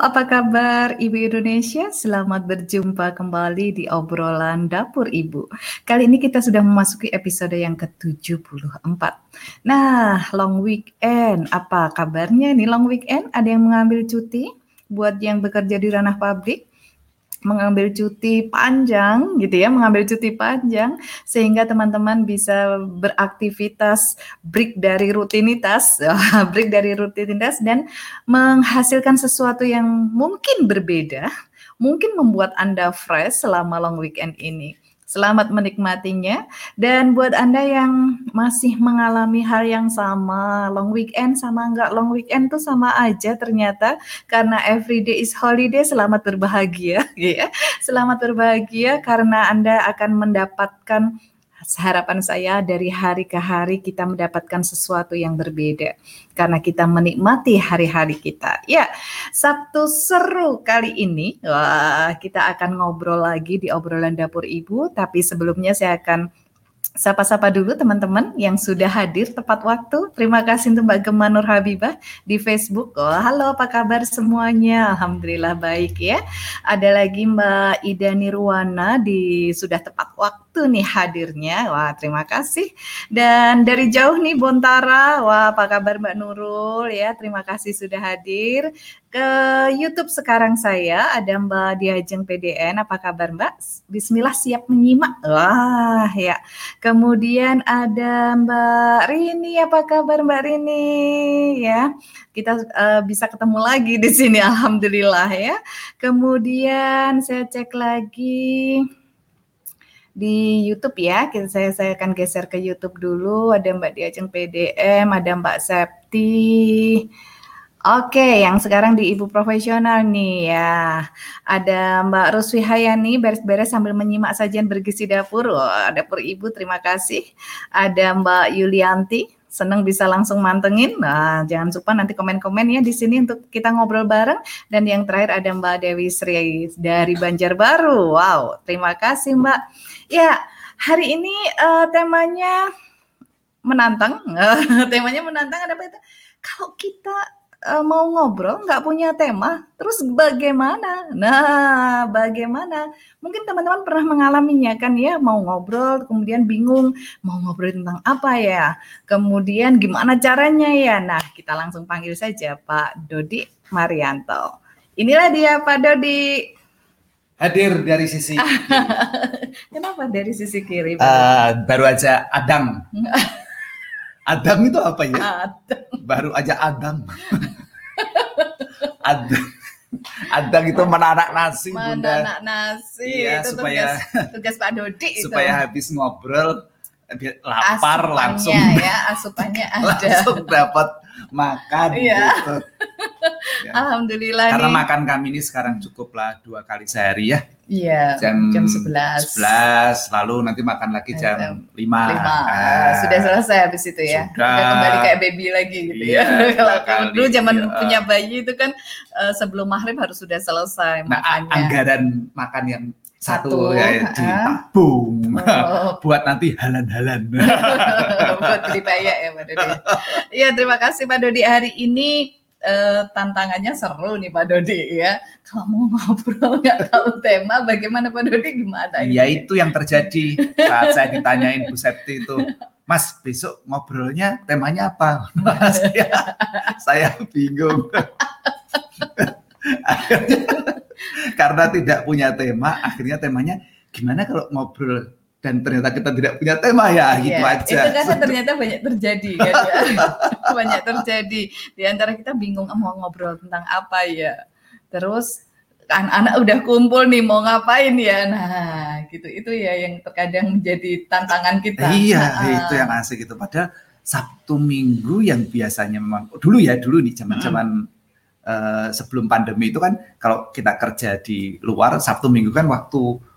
apa kabar Ibu Indonesia? Selamat berjumpa kembali di obrolan Dapur Ibu. Kali ini kita sudah memasuki episode yang ke-74. Nah, long weekend, apa kabarnya nih long weekend? Ada yang mengambil cuti? Buat yang bekerja di ranah pabrik, mengambil cuti panjang gitu ya, mengambil cuti panjang sehingga teman-teman bisa beraktivitas break dari rutinitas, break dari rutinitas dan menghasilkan sesuatu yang mungkin berbeda, mungkin membuat Anda fresh selama long weekend ini. Selamat menikmatinya. Dan buat Anda yang masih mengalami hal yang sama, long weekend sama enggak long weekend tuh sama aja ternyata karena everyday is holiday, selamat berbahagia ya. Selamat berbahagia karena Anda akan mendapatkan harapan saya dari hari ke hari kita mendapatkan sesuatu yang berbeda karena kita menikmati hari-hari kita. Ya, Sabtu seru kali ini. Wah, kita akan ngobrol lagi di obrolan dapur Ibu, tapi sebelumnya saya akan Sapa-sapa dulu teman-teman yang sudah hadir tepat waktu. Terima kasih untuk Mbak Gemma Nur Habibah di Facebook. Oh, halo apa kabar semuanya? Alhamdulillah baik ya. Ada lagi Mbak Ida Nirwana di sudah tepat waktu nih hadirnya. Wah, terima kasih. Dan dari jauh nih Bontara. Wah, apa kabar Mbak Nurul ya? Terima kasih sudah hadir ke YouTube sekarang saya ada Mbak Diajeng PDN. Apa kabar Mbak? Bismillah siap menyimak. Wah ya. Kemudian ada Mbak Rini. Apa kabar Mbak Rini? Ya, kita uh, bisa ketemu lagi di sini. Alhamdulillah ya. Kemudian saya cek lagi di YouTube ya. Saya saya akan geser ke YouTube dulu. Ada Mbak Diajeng PDM, ada Mbak Septi. Oke, yang sekarang di Ibu Profesional nih ya. Ada Mbak Ruswi Hayani beres-beres sambil menyimak sajian bergizi dapur. Oh, dapur Ibu, terima kasih. Ada Mbak Yulianti, senang bisa langsung mantengin. Nah, jangan lupa nanti komen-komen ya di sini untuk kita ngobrol bareng. Dan yang terakhir ada Mbak Dewi Sri dari Banjarbaru. Wow, terima kasih Mbak. Ya, hari ini uh, temanya menantang. temanya menantang ada apa itu? Kalau kita uh, mau ngobrol nggak punya tema, terus bagaimana? Nah, bagaimana? Mungkin teman-teman pernah mengalaminya kan ya, mau ngobrol kemudian bingung mau ngobrol tentang apa ya, kemudian gimana caranya ya. Nah, kita langsung panggil saja Pak Dodi Marianto. Inilah dia Pak Dodi. Hadir dari sisi Kenapa dari sisi kiri? Uh, baru aja Adam. Adam itu apa ya? Adam. Baru aja Adam. Adam. Adam itu menanak nasi, Bunda. Menanak nasi. Iya, itu supaya tugas, tugas Pak Dodi supaya itu. habis ngobrol lapar asupannya, langsung ya asupannya ada langsung dapat makan iya. gitu. ya. Alhamdulillah Karena nih. makan kami ini sekarang cukuplah dua kali sehari ya. Iya. Jam, jam 11. 11, lalu nanti makan lagi jam, jam 5. 5. Ah, sudah selesai habis itu ya. Sudah. Sudah kembali kayak baby lagi gitu iya, ya. Kalau dulu zaman iya. punya bayi itu kan uh, sebelum maghrib harus sudah selesai nah, makannya. anggaran makan yang satu, Satu, ya ditabung oh. buat nanti halan-halan. buat beli payah ya Pak Dodi. Iya terima kasih Pak Dodi hari ini uh, tantangannya seru nih Pak Dodi ya. Kalau mau ngobrol nggak tahu tema, bagaimana Pak Dodi gimana? Ya itu yang terjadi saat saya ditanyain Bu Septi itu. Mas besok ngobrolnya temanya apa? saya, saya bingung. karena tidak punya tema, akhirnya temanya gimana kalau ngobrol? Dan ternyata kita tidak punya tema ya iya, gitu aja. Itu karena ternyata banyak terjadi kan ya. banyak terjadi. Di antara kita bingung "Ah, mau ngobrol tentang apa ya? Terus anak-anak udah kumpul nih mau ngapain ya? Nah gitu. Itu ya yang terkadang menjadi tantangan kita. Iya, Nah, itu yang asik itu. Padahal Sabtu Minggu yang biasanya memang dulu ya dulu nih zaman-zaman eh, sebelum pandemi itu kan kalau kita kerja di luar Sabtu Minggu kan waktu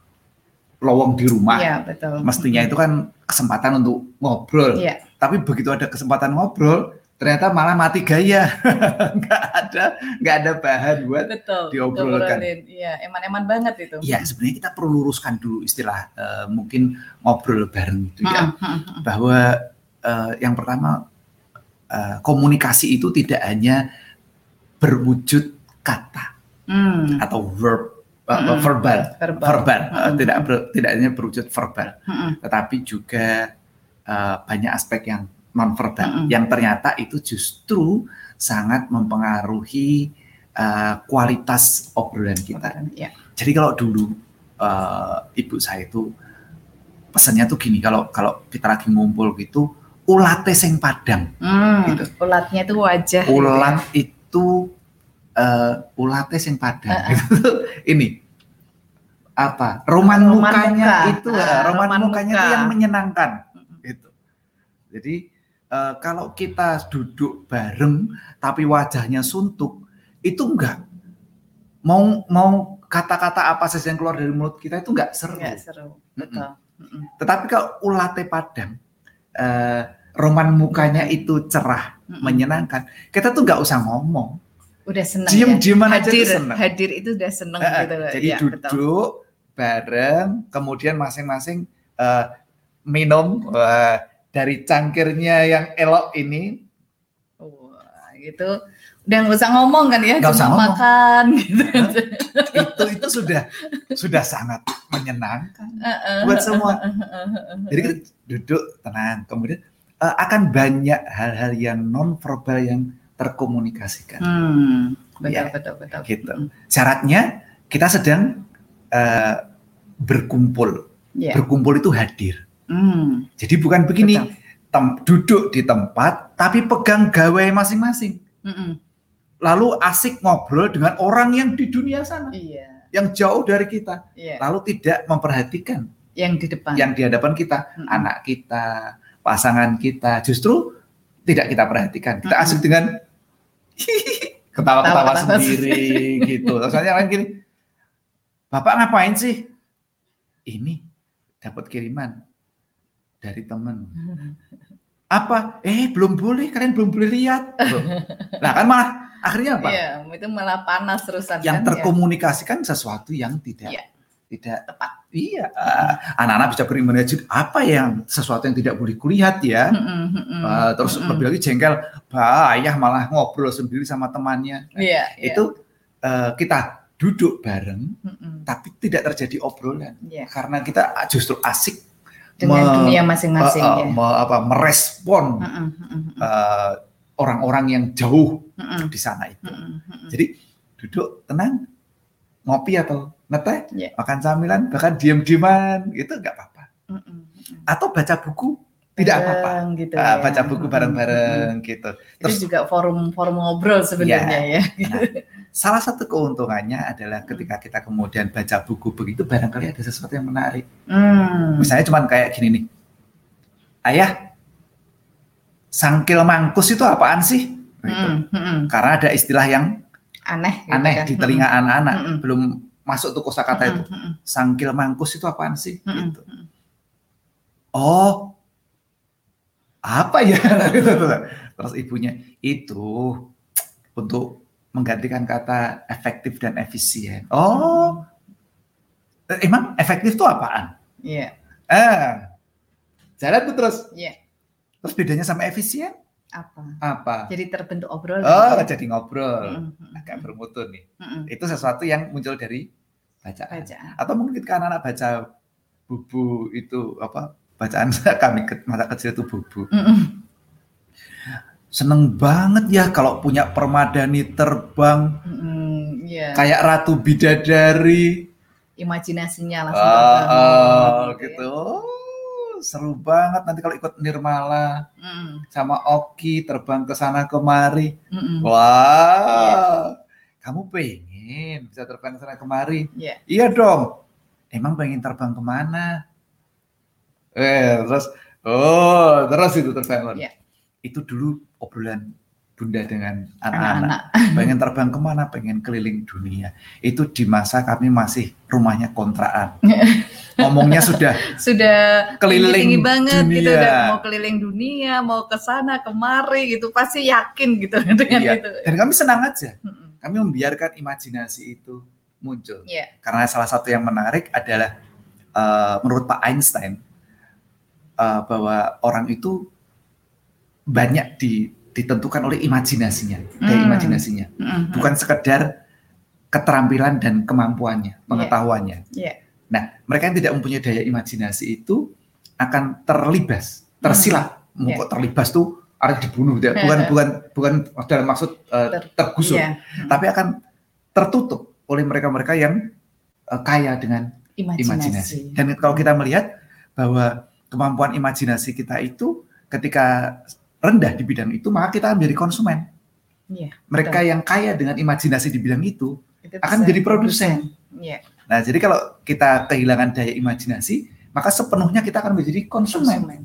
lowong di rumah. iya betul Mestinya itu kan kesempatan untuk ngobrol. Iya. Tapi begitu ada kesempatan ngobrol, ternyata malah mati gaya. nggak ada nggak ada bahan buat betul diobrolkan. iya eman-eman banget itu Ya sebenarnya kita perlu luruskan dulu istilah eh, mungkin ngobrol bareng itu ya. Hmm, hmm, hmm. bahwa eh, yang pertama eh, komunikasi itu tidak hanya berwujud kata Hmm, atau verb eh, Mm-mm. verbal verbal. verbal eh, Mm-mm. tidak ber- tidak hanya berwujud verbal Hmm, tetapi juga eh, banyak aspek yang non verbal Mm-mm. yang ternyata itu justru sangat mempengaruhi eh, kualitas obrolan kita ya jadi kalau dulu eh, ibu saya itu pesannya tuh gini kalau kalau kita lagi ngumpul gitu ulate sing padang Hmm, Gitu. ulatnya itu wajah gitu ya. ulat itu eh ulate sing padang itu ini. Apa? Roman, Roman mukanya muka. itu eh, roman, roman mukanya muka. itu yang menyenangkan. Gitu. Jadi eh, kalau kita duduk bareng tapi wajahnya suntuk itu enggak. Mau mau kata-kata apa saja yang keluar dari mulut kita itu enggak seru. Nggak seru. Betul. Mm-mm. tetapi kalau ulate padang eh, roman mukanya itu cerah Mm-mm. menyenangkan. Kita tuh nggak usah ngomong. Udah seneng diem ya? Dieman aja hadir tuh seneng. hadir itu udah seneng eh, gitu loh. jadi betul. duduk bareng kemudian masing-masing eh, minum wah, dari cangkirnya yang elok ini. Wah, gitu. Udah nggak usah ngomong kan ya? Usah cuma ngomong. makan gitu. Itu itu sudah sudah sangat menyenangkan buat semua. jadi kita duduk tenang. Kemudian eh, akan banyak hal-hal yang non verbal yang terkomunikasikan Hmm, betul, Ya, betul, betul. gitu. Mm, syaratnya kita sedang eh, berkumpul Iya. berkumpul itu hadir Hmm, jadi bukan begini tem- duduk di tempat tapi pegang gawe masing-masing mm-mm. lalu asik ngobrol dengan orang yang di dunia sana Iya, yang jauh dari kita iya. lalu tidak memperhatikan Yang di depan. yang di hadapan kita Mm-mm. anak kita pasangan kita justru tidak kita perhatikan. Kita asik dengan ketawa-ketawa sendiri. gitu. Terus yang lain gini bapak ngapain sih? Ini dapat kiriman dari temen. Apa? Eh belum boleh kalian belum boleh lihat. Loh. nah kan malah akhirnya apa? Iya, itu malah panas terusan yang kan, ya. terkomunikasikan sesuatu yang tidak Iya. Tidak Tepat. iya Ah, anak-anak bisa berimajinasi apa yang sesuatu yang tidak boleh kulihat ya Mm-mm, mm-mm, Ah, terus mm-mm. lebih lagi jengkel bah ayah malah ngobrol sendiri sama temannya Nah, Iya, iya. itu eh, kita duduk bareng Mm-mm, tapi tidak terjadi obrolan iya. karena kita justru asik Dengan me- dunia masing-masing eh, eh, ya. me- apa, merespon Mm-mm, mm-mm, eh, orang-orang yang jauh mm-mm, di sana itu mm-mm, mm-mm. Jadi duduk tenang, ngopi atau ngeteh, Iya. makan camilan, bahkan diem-dieman gitu nggak apa-apa. Mm-mm, mm-mm. Atau baca buku tidak apa-apa. Gitu Ah, ya. baca buku bareng-bareng gitu. mm-mm. Terus Itu juga forum forum ngobrol sebenarnya ya. nah, salah satu keuntungannya adalah ketika kita kemudian baca buku begitu barangkali ada sesuatu yang menarik. Hmm. Misalnya cuman kayak gini nih. Ayah, sangkil mangkus itu apaan sih? Gitu. Mm, mm-mm. Karena ada istilah yang Aneh gitu aneh kan. di telinga anak-anak, Mm-mm. belum masuk tuh kosakata itu. Sangkil mangkus itu apaan sih? Gitu. Oh, apa ya? Terus ibunya itu untuk menggantikan kata efektif dan efisien. Oh, eh, emang efektif itu apaan? Iya, Ah, jalan tuh terus. iya. Terus bedanya sama efisien Apa? apa? Jadi terbentuk obrolan. Oh, jadi ngobrol. Mm-mm, Agak bermutu nih. mm-mm. Itu sesuatu yang muncul dari bacaan. Bacaan. atau mungkin ketika anak-anak baca bubu itu apa bacaan kami ke- masa kecil itu bubu Mm-mm. seneng banget ya kalau punya permadani terbang Mm-mm, Iya. kayak ratu bidadari Imajinasinya langsung ah, terbangun, ah, ya. gitu Oh, seru banget nanti kalau ikut Nirmala Mm, sama Oki terbang ke sana kemari. mm, mm. Wah, kamu pengen bisa terbang ke sana kemari? Iya. Iya dong. Emang pengen terbang ke mana? Eh, terus, oh, terus itu terbangun. Iya. Itu dulu obrolan bunda dengan anak-anak. Anak-anak. Pengen terbang ke mana? Pengen keliling dunia. Itu di masa kami masih rumahnya kontrakan. Ngomongnya sudah Sudah Keliling tinggi banget gitu udah mau keliling dunia, mau ke sana kemari gitu pasti yakin gitu dengan Iya. itu. dan kami senang aja. Kami membiarkan imajinasi itu muncul. Iya. Karena salah satu yang menarik adalah eh, menurut Pak Einstein eh, bahwa orang itu banyak di- ditentukan oleh imajinasinya, daya Hmm. imajinasinya, bukan sekedar keterampilan dan kemampuannya, pengetahuannya. Iya. Nah, mereka yang tidak mempunyai daya imajinasi itu akan terlibas, tersilap. Mau Iya. kok terlibas tuh harus dibunuh, tidak? bukan bukan bukan dalam maksud Ter- tergusur, Iya. tapi akan tertutup oleh mereka-mereka yang eh, kaya dengan imajinasi. Imajinasi. Dan kalau kita melihat bahwa kemampuan imajinasi kita itu ketika rendah di bidang itu, maka kita menjadi konsumen. Iya. Mereka yang kaya dengan imajinasi di bidang itu Itu akan bisa menjadi produsen. Iya. Nah, jadi kalau kita kehilangan daya imajinasi, maka sepenuhnya kita akan menjadi konsumen. Konsumen.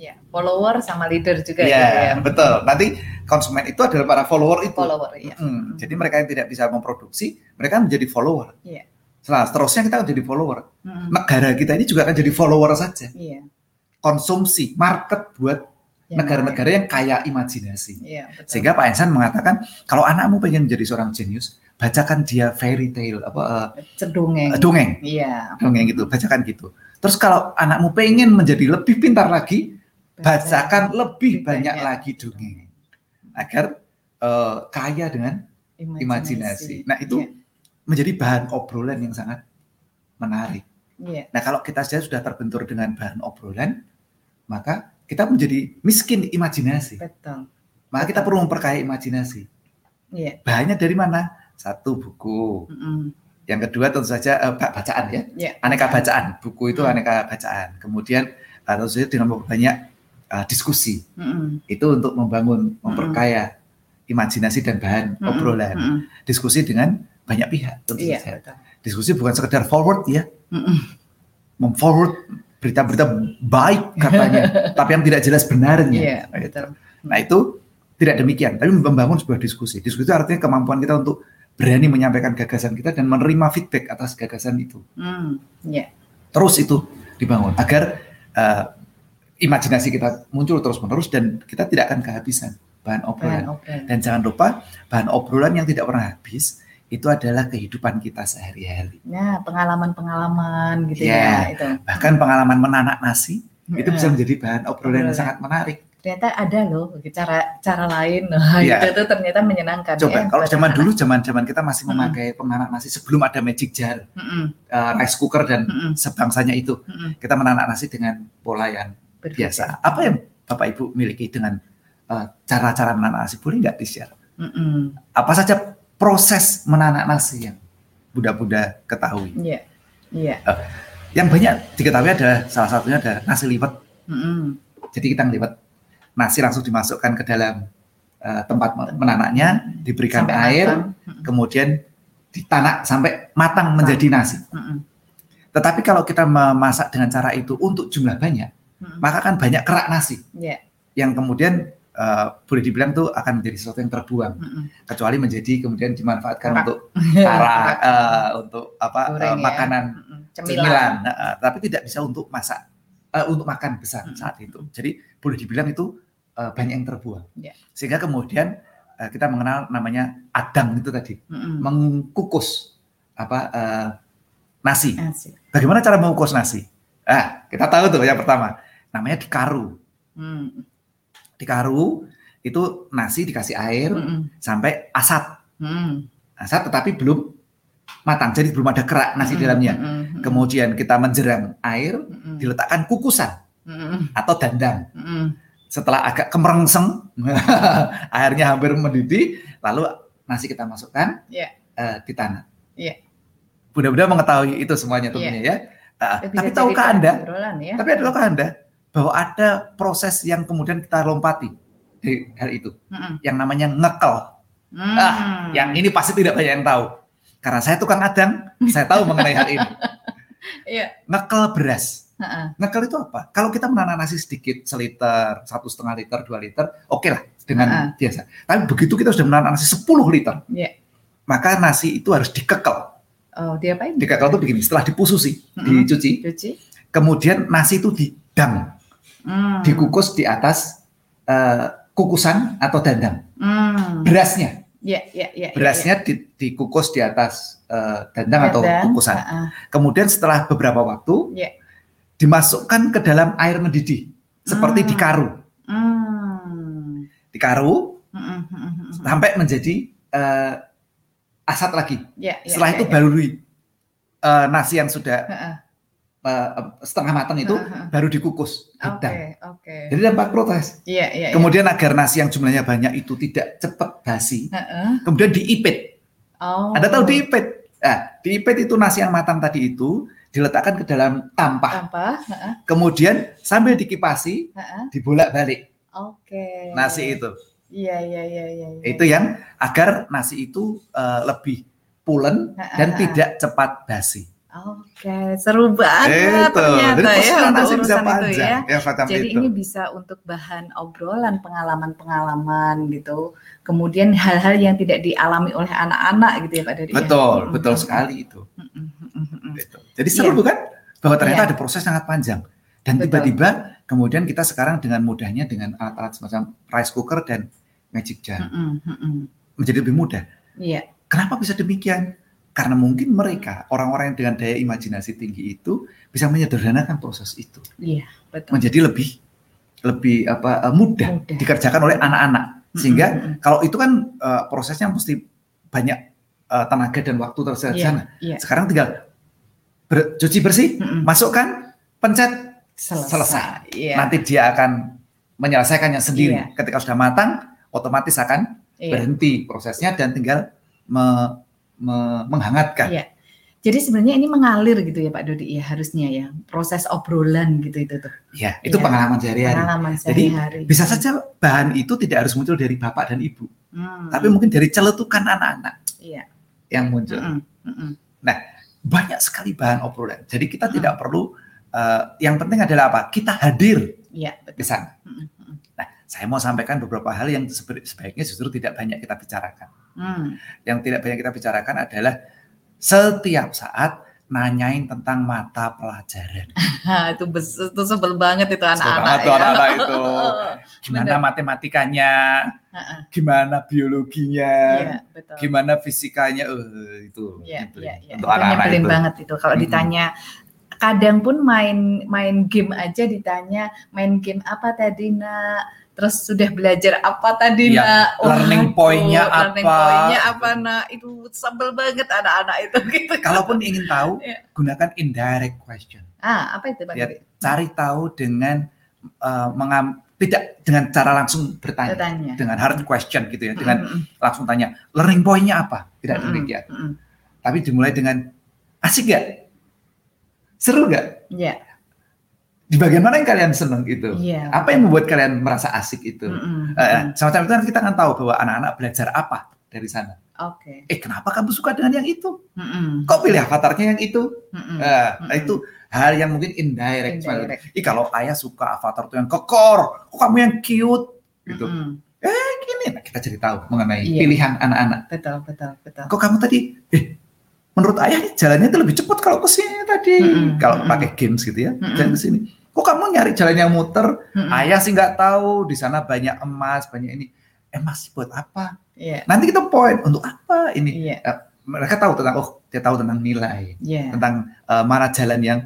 Iya. Follower sama leader juga Iya, gitu ya. betul. Nanti konsumen itu adalah para follower itu. Follower ya. Hmm, Jadi mereka yang tidak bisa memproduksi, mereka menjadi follower. Iya. Nah, seterusnya kita akan jadi follower. Mm-mm. Negara kita ini juga akan jadi follower saja. Iya. Konsumsi, market buat Yang negara-negara yang kaya imajinasi. Iya, betul. Sehingga Pak Einstein mengatakan, kalau anakmu pengen menjadi seorang jenius, bacakan dia fairy tale, apa cedongeng. eh, dongeng, Iya. dongeng gitu, bacakan gitu. Terus kalau anakmu pengen menjadi lebih pintar lagi, bacakan lebih banyak lagi dongeng agar eh, kaya dengan imajinasi. Nah, itu menjadi bahan obrolan yang sangat menarik. Iya. Nah, kalau kita saja sudah terbentur dengan bahan obrolan, maka kita menjadi miskin imajinasi. Betul. Maka kita perlu memperkaya imajinasi. Iya. Bahannya dari mana? Satu buku. Mm-mm. Yang kedua tentu saja eh, ba- bacaan ya. Iya. Aneka bacaan. Buku itu Hmm. aneka bacaan. Kemudian eh, tentu saja dengan banyak eh, diskusi. Mm-mm. Itu untuk membangun, memperkaya imajinasi dan bahan Mm-mm. obrolan. Mm-mm. Diskusi dengan banyak pihak tentu Iya. saja. betul. Diskusi bukan sekedar forward ya, Mm-mm. memforward berita-berita baik katanya, tapi yang tidak jelas benarnya. Iya. Nah, itu. Betul. Nah itu tidak demikian, tapi membangun sebuah diskusi. Diskusi itu artinya kemampuan kita untuk berani menyampaikan gagasan kita dan menerima feedback atas gagasan itu. Mm. Iya. Terus itu dibangun agar eh, imajinasi kita muncul terus-menerus dan kita tidak akan kehabisan bahan obrolan. Bahan obrolan. Dan jangan lupa bahan obrolan yang tidak pernah habis itu adalah kehidupan kita sehari-hari. Nah, pengalaman-pengalaman gitu Iya. ya itu. Bahkan pengalaman menanak nasi itu bisa menjadi bahan obrolan yang sangat menarik. Ternyata ada loh cara cara lain nah, Iya. itu tuh ternyata menyenangkan Coba ya, kalau zaman anak-anak. dulu zaman zaman kita masih memakai penanak nasi sebelum ada magic jar, Mm-mm, eh, rice cooker dan mm-mm, sebangsanya itu mm-mm. kita menanak nasi dengan pola yang Berbeda. biasa. Apa yang Bapak Ibu miliki dengan eh, cara-cara menanak nasi? Boleh nggak di-share? Mm-mm. Apa saja proses menanak nasi yang Bunda-bunda ketahui? Iya, iya. Yang banyak diketahui adalah salah satunya ada nasi liwet. Mm-mm. Jadi kita ngeliwet nasi langsung dimasukkan ke dalam eh, tempat menanaknya, diberikan Sampai air, matang. Kemudian ditanak sampai matang menjadi nasi. mm-mm, Tetapi kalau kita memasak dengan cara itu untuk jumlah banyak, mm-mm. maka kan banyak kerak nasi Iya, yang kemudian eh, boleh dibilang tuh akan menjadi sesuatu yang terbuang, mm-mm. kecuali menjadi kemudian dimanfaatkan Kerak. untuk karak, eh, untuk apa Goreng ya. makanan Mm-mm. cemilan, Cemilan. Eh, tapi tidak bisa untuk masak, eh, untuk makan besar Mm. saat itu. Jadi boleh dibilang itu eh, banyak yang terbuang, Ya. sehingga kemudian eh, kita mengenal namanya adang itu tadi, Mm-mm. mengkukus apa eh, nasi. Asik. Bagaimana cara mengukus nasi? Ah, kita tahu tuh yang pertama, namanya dikaru. Mm. Dikaru itu nasi dikasih air Mm-mm. sampai asat, Mm. asat tetapi belum matang, jadi belum ada kerak nasi di Mm-mm. dalamnya. Mm-mm. Kemudian kita menjeram air, Mm-mm. diletakkan kukusan Mm-mm. atau dandang. Mm-mm. Setelah agak kemerengseng, airnya hampir mendidih, lalu nasi kita masukkan Iya. eh, di tanah. Iya. Bunda-bunda mengetahui itu semuanya tentunya ya. Ah, Bisa tapi tahukah Anda? ya. Tapi tahukah Anda bahwa ada proses yang kemudian kita lompati dari hal itu, Mm-mm. yang namanya ngekel. Hmm. Ah, yang ini pasti tidak banyak yang tahu. Karena saya tukang adang, saya tahu mengenai hal ini. Iya. Ngekel beras. Heeh. Ngekel itu apa? Kalau kita menanam nasi sedikit, seliter, satu setengah liter, dua liter, oke lah dengan Ah. biasa. Tapi begitu kita sudah menanam nasi 10 liter, Iya. maka nasi itu harus dikekel. Oh, diapain? Dikekel itu begini, setelah dipususi, Mm-mm. dicuci, Cuci. kemudian nasi itu didang, Hmm. dikukus di atas eh, kukusan atau dandang. Hmm. Berasnya, Iya, iya, iya. berasnya di- dikukus di atas eh, dandang atau kukusan. Heeh. Kemudian setelah beberapa waktu, Iya. dimasukkan ke dalam air mendidih, seperti Hmm. dikaru. Hmm. Dikaru Mm-mm, mm-mm, mm-mm. sampai menjadi eh, asat lagi. Iya, iya, Setelah iya, itu iya. baru eh, nasi yang sudah Heeh. eh, setengah matang itu Heeh. baru dikukus, Oke, didang. oke. Jadi dampak proses. Iya, iya. iya. Kemudian agar nasi yang jumlahnya banyak itu tidak cepat basi, Heeh. kemudian diipit. Oh. Ada tahu diipit? Nah, diipit itu nasi yang matang tadi itu diletakkan ke dalam tampah. apa? Heeh, Kemudian sambil dikipasi, heeh. dibolak-balik Oke. nasi itu. Iya, iya, iya, iya. iya. Itu yang agar nasi itu eh, lebih pulen Heeh, dan tidak cepat basi. Oke, seru banget Itu. ternyata Jadi ya untuk bisa urusan itu ya. Ya, Jadi itu. ini bisa untuk bahan obrolan, pengalaman-pengalaman gitu. Kemudian hal-hal yang tidak dialami oleh anak-anak gitu ya Pak Dari. Betul, ya? betul sekali itu. mm, mm, mm, mm, mm. Gitu. Jadi seru Iya. bukan? Bahwa ternyata Iya. ada proses sangat panjang. Dan Betul. tiba-tiba kemudian kita sekarang dengan mudahnya dengan alat-alat semacam rice cooker dan magic jar menjadi lebih mudah. Iya, Kenapa bisa demikian? Karena mungkin mereka orang-orang yang dengan daya imajinasi tinggi itu bisa menyederhanakan proses itu iya, betul. menjadi lebih lebih apa eh, mudah, Mudah. dikerjakan oleh anak-anak. Sehingga mm, mm, kalau itu kan eh, prosesnya mesti banyak eh, tenaga dan waktu mm. di Iya, sana. iya. Sekarang tinggal ber- cuci bersih, Mm, mm. masukkan, pencet, Selesai. selesai. Iya. nanti dia akan menyelesaikannya sendiri. Iya. Ketika sudah matang, otomatis akan Iya. berhenti prosesnya dan tinggal me- menghangatkan. Iya. Jadi sebenarnya ini mengalir gitu ya Pak Dodi ya harusnya ya proses obrolan gitu itu tuh Ya, itu Iya. pengalaman sehari-hari. pengalaman Jadi, sehari-hari. Bisa saja bahan itu tidak harus muncul dari bapak dan ibu, Hmm. tapi mungkin dari celetukan anak-anak Iya. yang muncul. Mm-mm, mm-mm. Banyak sekali bahan obrolan. Jadi kita Hmm. tidak perlu eh, yang penting adalah apa? Kita hadir Iya di betul. sana. Mm-mm, mm-mm. Nah, saya mau sampaikan beberapa hal yang sebaiknya justru tidak banyak kita bicarakan. Hmm. Yang tidak banyak kita bicarakan adalah setiap saat nanyain tentang mata pelajaran. Hah, itu, itu sebel banget itu anak-anak banget tuh ya. anak-anak itu. Gimana Bener. matematikanya, gimana biologinya, betul. gimana fisikanya, eh itu. Iya, nyebelin. iya, iya. Untuk Itu anak-anak banget itu kalau Mm-mm. ditanya kadang pun main main game aja ditanya main game apa tadi nak terus sudah belajar apa tadi Iya, nak learning point-nya learning apa. point-nya apa nak itu sebel banget anak-anak itu gitu Kalaupun ingin tahu, Iya. gunakan indirect question. ah apa itu Lihat. Dodi? Cari tahu dengan eh, mengam- tidak dengan cara langsung bertanya, Bertanya. dengan hard question gitu ya, dengan Mm-mm, langsung tanya learning point-nya apa? Tidak mm-mm, demikian. mm-mm. Tapi dimulai dengan asik gak? Seru gak? Iya, Di bagian mana yang kalian seneng itu? iya. Apa yang membuat kalian merasa asik itu? Mm-mm, Eh, mm-mm. semacam itu kita akan tahu bahwa anak-anak belajar apa dari sana. Oke. Eh kenapa kamu suka dengan yang itu? Mm-mm, Kok pilih avatarnya yang itu? mm-mm. Eh, Mm-mm. Itu hal yang mungkin indirect. Indirect. Ih kalau ayah suka avatar tuh yang kekor, kok kamu yang cute gitu. Mm-mm. Gini, nah, kita jadi tahu mengenai Iya. pilihan anak-anak. Betul, betul, betul. Kok kamu tadi, eh menurut ayah nih jalannya itu lebih cepat kalau ke sini tadi. Mm-mm. Kalau Mm-mm. pakai games gitu ya, Mm-mm. jalan ke sini. Kok kamu nyari jalan yang muter? Mm-mm. Ayah sih nggak tahu di sana banyak emas, banyak ini. Emas buat apa? Iya, Nanti kita poin untuk apa ini? iya, Mereka tahu tentang oh dia tahu tentang nilai, iya. tentang eh, mana jalan yang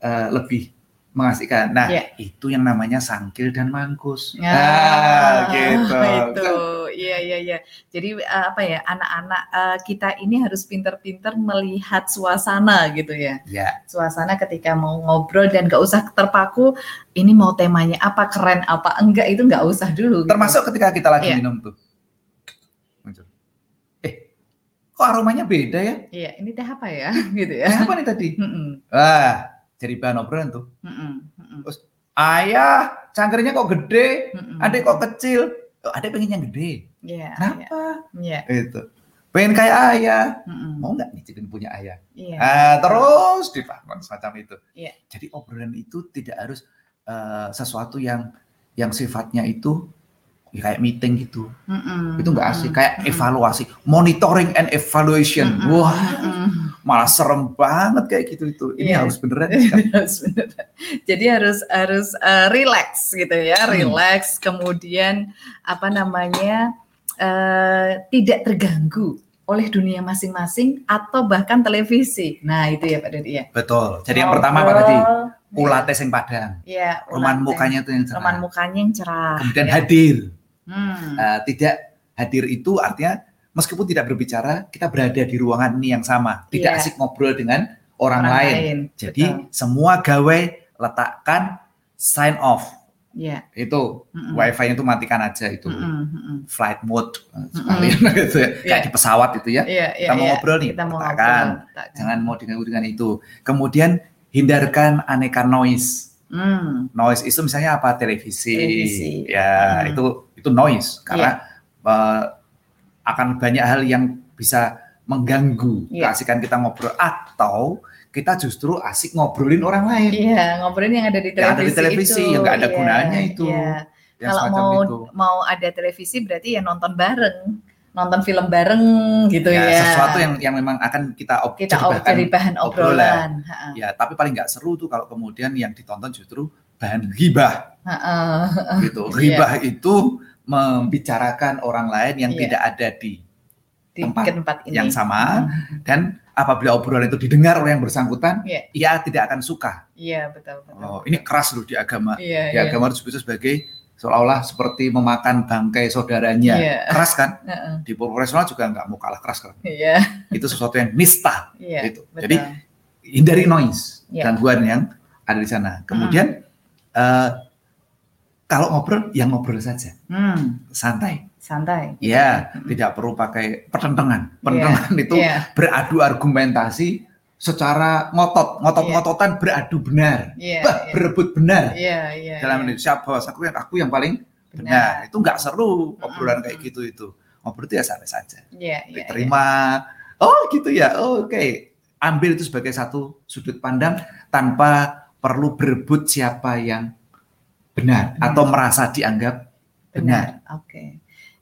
eh, lebih mengasihkan. Nah Iya. itu yang namanya sangkil dan mangkus. Ya, Ah, gitu. Itu, iya iya iya. Jadi eh, apa ya anak-anak eh, kita ini harus pinter-pinter melihat suasana gitu ya. Ya, Suasana ketika mau ngobrol dan gak usah terpaku. Ini mau temanya apa keren apa enggak itu nggak usah dulu. gitu. termasuk ketika kita lagi Iya. minum tuh. Eh, kok aromanya beda ya? Iya ini teh apa ya gitu ya. apa nih tadi? Mm-mm. Wah, jadi bahan obrolan tuh. Mm-mm, mm-mm, Ayah, cangkirnya kok gede, mm-mm. adek kok kecil. Oh, adek pengen yang gede. Iya, iya, Kenapa? iya. Itu. Pengen kayak ayah. mm-mm, Mau nggak nyicipin punya ayah? Iya. Ah, terus dibangun semacam itu. Iya. Jadi obrolan itu tidak harus eh, sesuatu yang yang sifatnya itu ya kayak meeting gitu. Mm-mm, Itu nggak asik. mm-mm, Kayak mm-mm, evaluasi, monitoring and evaluation. mm-mm, Wah, mm-mm. Malah serem banget kayak gitu itu. Ini Iya. harus beneran. Harus bener. Jadi harus harus eh, relax gitu ya, Hmm. relax. Kemudian apa namanya eh, tidak terganggu oleh dunia masing-masing atau bahkan televisi. Nah itu ya Pak Dodi ya. Betul. Jadi yang pertama tadi? Ngobrol, Ulate sing padang. Ya, Roman mukanya itu yang cerah. Roman mukanya yang cerah. Kemudian ya. hadir. Hmm. Eh, tidak hadir itu artinya meskipun tidak berbicara, kita berada di ruangan ini yang sama. Tidak Iya. asik ngobrol dengan orang, lain. Jadi Betul. semua gawe letakkan sign off. ya. Itu Mm-mm. wifi itu matikan aja itu. Mm-mm, mm-mm. Flight mode eh, sekalian gitu ya. Kayak Iya. di pesawat itu ya. Iya, iya, Kita mau iya. ngobrol nih, Kita mau letakkan. ngobrol. letakkan. Jangan mau diganggu dengan itu. Kemudian hindarkan aneka noise. Hmm. Noise itu misalnya apa? Televisi. Televisi. Ya, Hmm. itu itu noise karena eh, akan banyak hal yang bisa mengganggu Iya. keasikan kita ngobrol atau kita justru asik ngobrolin orang lain. Iya, ngobrolin yang ada di televisi, Yang ada di televisi, itu. yang nggak ada Iya, gunanya itu. iya. Yang Kalau mau itu. mau ada televisi berarti ya nonton bareng, nonton film bareng gitu ya. ya, sesuatu yang yang memang akan kita ob- kita jadi ob- bahan jadi bahan obrolan. obrolan. Ya tapi paling nggak seru tuh kalau kemudian yang ditonton justru bahan gibah Ha-ha. gitu Iya. gibah itu membicarakan orang lain yang Iya. tidak ada di Di Tempat tempat ini. yang sama Hmm. dan apabila obrolan itu didengar oleh yang bersangkutan Iya. ia tidak akan suka Iya, betul, betul. oh ini keras loh di agama Iya, di iya. agama disebut sebagai seolah-olah seperti memakan bangkai saudaranya Iya. keras kan Ha-ha. di profesional juga nggak mau kalah keras kan Iya, itu sesuatu yang nista iya. gitu betul. jadi hindari noise Iya. gangguan yang ada di sana. Kemudian eh, kalau ngobrol ya ngobrol saja, Hmm, santai. santai. Ya, Mm-mm. tidak perlu pakai pertentangan. Pertentangan itu Iya, beradu argumentasi secara ngotot, ngotot-ngototan beradu benar, iya, bah, iya. berebut benar. Iya, iya. Dalam iya. ini siapa aku yang aku yang paling benar. Itu nggak seru obrolan kayak gitu itu. Ngobrol itu ya santai saja. Iya, iya. diterima. Oh gitu ya, Oh, oke. Ambil itu sebagai satu sudut pandang tanpa perlu berebut siapa yang benar Benar. atau merasa dianggap benar. Benar. Oke.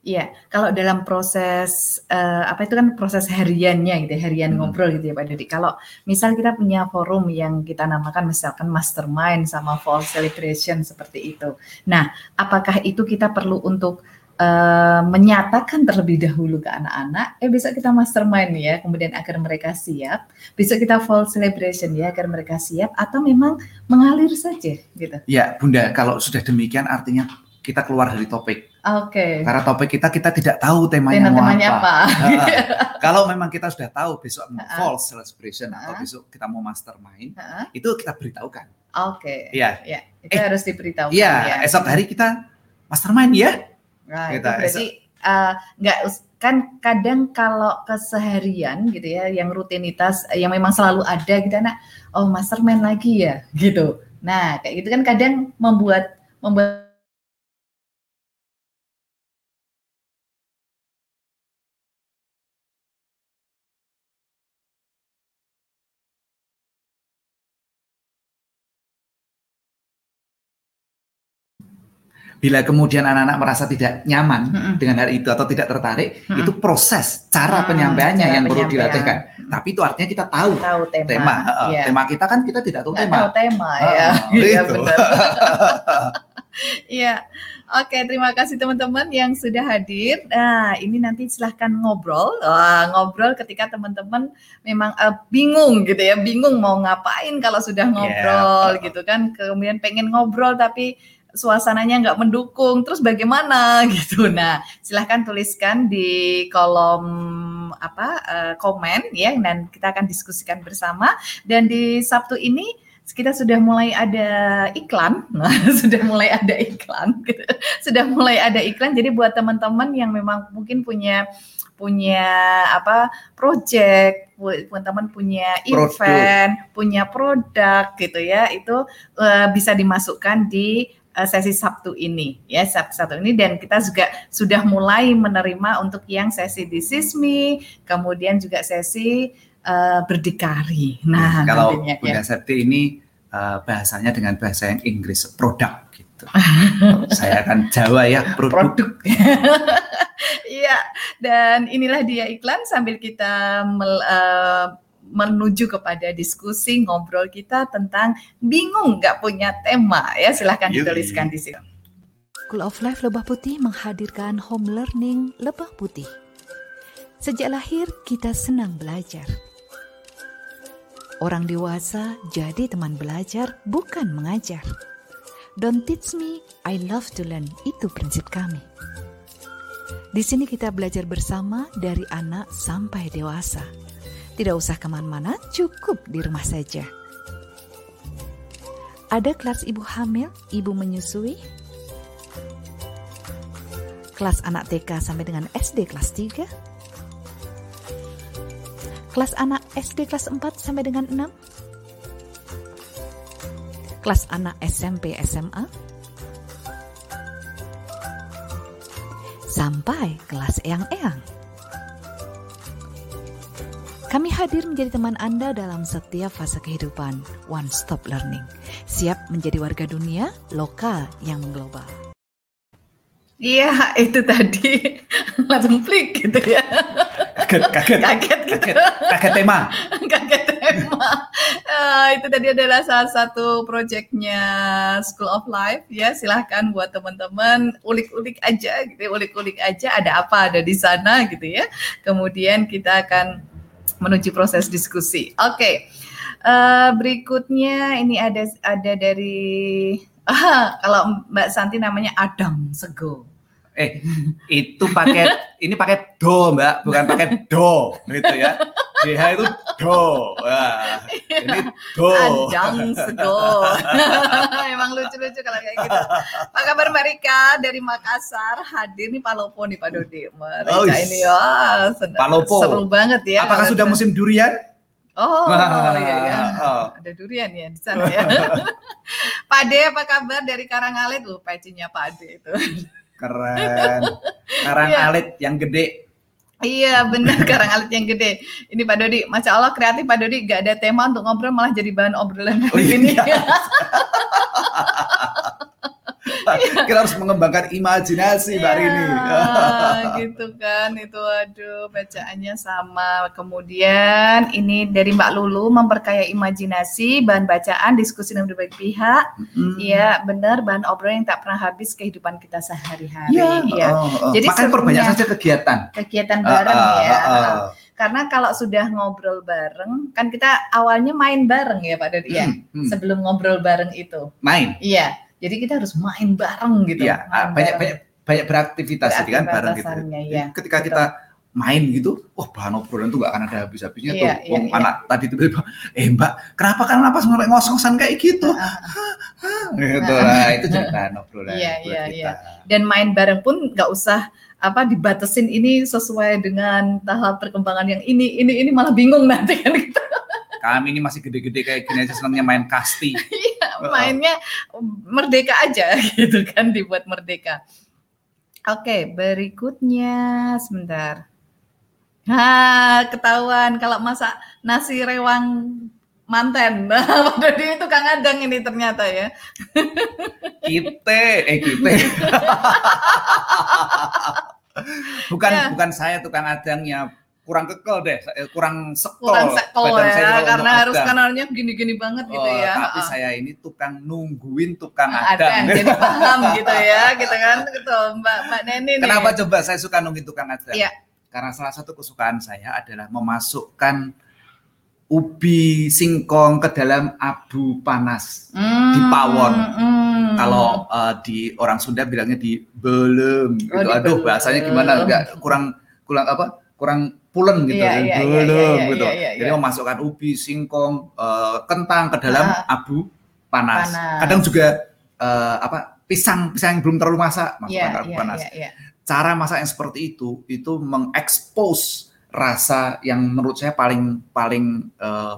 Iya, kalau dalam proses eh, apa itu kan proses hariannya gitu, ya, harian Hmm. ngobrol gitu ya Pak Dodi. Kalau misal kita punya forum yang kita namakan misalkan mastermind sama fall celebration seperti itu. Nah, apakah itu kita perlu untuk eh, menyatakan terlebih dahulu ke anak-anak, eh besok kita mastermind ya, kemudian agar mereka siap, besok kita fall celebration ya agar mereka siap, atau memang mengalir saja gitu. Ya, Bunda, kalau sudah demikian artinya kita keluar dari topik. Oke. Karena topik kita kita tidak tahu temanya mau Tema-temanya apa. apa? Kalau memang kita sudah tahu besok mau fall celebration atau besok kita mau mastermind, Heeh. itu kita beritahukan. Oke. Iya. Ya, itu Eh, harus diberitahukan Iya, ya. esok hari kita mastermind ya. Nah, itu kita berarti eh, nggak us- kan kadang kalau keseharian gitu ya, yang rutinitas eh, yang memang selalu ada gitu anak, oh mastermind lagi ya, gitu. Nah, kayak gitu kan kadang membuat membuat Bila kemudian anak-anak merasa tidak nyaman Mm-mm. dengan hal itu atau tidak tertarik, Mm-mm. itu proses cara Hmm, penyampaiannya cara yang perlu dilatihkan. Tapi itu artinya kita tahu tahu tema. tema. Heeh, Iya. Tema kita kan kita tidak tahu Nggak tema. tahu tema ya. Iya gitu. benar. Iya. Oke, terima kasih teman-teman yang sudah hadir. Nah, ini nanti silahkan ngobrol. Wah, ngobrol ketika teman-teman memang eh, bingung gitu ya, bingung mau ngapain kalau sudah ngobrol gitu kan. Kemudian pengen ngobrol tapi suasananya nggak mendukung. Terus bagaimana gitu. Nah, silahkan tuliskan di kolom apa eh, komen ya dan kita akan diskusikan bersama. Dan di Sabtu ini kita sudah mulai ada iklan, nah, sudah mulai ada iklan, gitu. sudah mulai ada iklan. Jadi buat teman-teman yang memang mungkin punya punya apa project, teman-teman punya event, produk. punya produk gitu ya, itu uh, bisa dimasukkan di uh, sesi Sabtu ini ya Sabtu ini dan kita juga sudah mulai menerima untuk yang sesi disismi, kemudian juga sesi uh, berdikari. Nah, kalau nantinya, Bunda ya. Septi ini uh, bahasanya dengan bahasa yang Inggris produk gitu. Saya akan Jawa ya produk. produk. Iya, dan inilah dia iklan sambil kita mel, uh, menuju kepada diskusi ngobrol kita tentang bingung nggak punya tema ya silahkan dituliskan di sini. School of Life Lebah Putih menghadirkan home learning Lebah Putih. Sejak lahir kita senang belajar. Orang dewasa jadi teman belajar bukan mengajar. Don't teach me, I love to learn. Itu prinsip kami. Di sini kita belajar bersama dari anak sampai dewasa tidak usah ke mana-mana, cukup di rumah saja. Ada kelas ibu hamil, ibu menyusui, kelas anak TK sampai dengan SD kelas 3, kelas anak SD kelas 4 sampai dengan 6, kelas anak SMP SMA, sampai kelas eyang-eyang. Kami hadir menjadi teman Anda dalam setiap fase kehidupan. One Stop Learning. Siap menjadi warga dunia lokal yang global. Iya, itu tadi langsung klik gitu ya. Kaget, kaget, kaget, gitu. kaget, kaget tema. kaget tema. Uh, itu tadi adalah salah satu proyeknya School of Life ya. Silahkan buat teman-teman ulik-ulik aja, gitu, ulik-ulik aja ada apa ada di sana gitu ya. Kemudian kita akan menuju proses diskusi. Oke, okay. uh, eh, berikutnya ini ada ada dari ah, kalau Mbak Santi namanya Adang Sego. Eh, itu pakai ini pakai do, Mbak, bukan pakai do, gitu ya. DH itu do. Wah, ini do. Adang Sego. Emang lucu-lucu kalau kayak gitu. Apa kabar Mbak Rika dari Makassar? Hadir nih Palopo nih Pak Dodi. Mbak oh, ini ya, Palopo. seru banget ya. Apakah sudah musim durian? Oh, oh iya, iya. Oh. Ada durian ya di sana ya. Pak De apa kabar dari Karangalit? Tuh, pecinya Pak De itu. Keren. Karang yeah. alit yang gede. Iya benar karang alit yang gede. Ini Pak Dodi, masya Allah kreatif Pak Dodi, gak ada tema untuk ngobrol malah jadi bahan obrolan oh, ini. Iya. kita harus mengembangkan imajinasi Mbak Rini. gitu kan, itu aduh bacaannya sama. Kemudian ini dari Mbak Lulu memperkaya imajinasi, bahan bacaan, diskusi dengan berbagai pihak. Iya, mm. benar bahan obrolan yang tak pernah habis kehidupan kita sehari-hari. Iya. Ya. Oh, oh. Jadi Makanya perbanyak saja kegiatan. Kegiatan bareng uh, uh, ya. Uh, uh. Karena kalau sudah ngobrol bareng, kan kita awalnya main bareng ya Pak Dodi ya. Hmm, hmm. Sebelum ngobrol bareng itu. Main. Iya jadi kita harus main bareng gitu. Iya, main banyak bareng. banyak banyak beraktivitas jadi kan bareng gitu. Ya, ketika betul. kita main gitu, oh bahan obrolan tuh gak akan ada habis-habisnya iya, tuh. Iya, Wong iya. anak tadi tiba-tiba, eh mbak, kenapa kan kenapa sampai ngos-ngosan kayak gitu? Uh, gitu lah, itu jadi bahan obrolan. Iya, iya, kita. iya. Dan main bareng pun nggak usah apa dibatasin ini sesuai dengan tahap perkembangan yang ini, ini, ini malah bingung nanti kan gitu. Kami ini masih gede-gede kayak gini aja senangnya main kasti. Iya, mainnya merdeka aja gitu kan dibuat merdeka. Oke, berikutnya sebentar. Nah, ketahuan kalau masak nasi rewang manten. Nah, Dodi itu Kang Adang ini ternyata ya. Kita, eh kita. bukan ya. bukan saya tukang adangnya kurang kekel deh, eh, kurang sekol. Kurang sekol ya, karena harus kanalnya gini-gini banget gitu oh, ya. Tapi uh. saya ini tukang nungguin tukang nah, adang. Jadi paham gitu ya, gitu kan, gitu Mbak Mbak Neni. Kenapa nih. coba saya suka nungguin tukang adang? Iya. Karena salah satu kesukaan saya adalah memasukkan ubi singkong ke dalam abu panas hmm, di pawon. Hmm. Kalau uh, di orang Sunda bilangnya di belum. Oh, gitu. Aduh, bahasanya gimana? Enggak kurang kurang apa? Kurang pulen gitu, Iya, iya, belum iya, gitu. iya, iya, Jadi iya. memasukkan ubi, singkong, eh, kentang ke dalam Ah. abu panas. Panas. Kadang juga eh, apa pisang pisang yang belum terlalu masak masukkan ke abu iya, panas. iya, iya. Cara masak yang seperti itu itu mengekspos rasa yang menurut saya paling paling eh,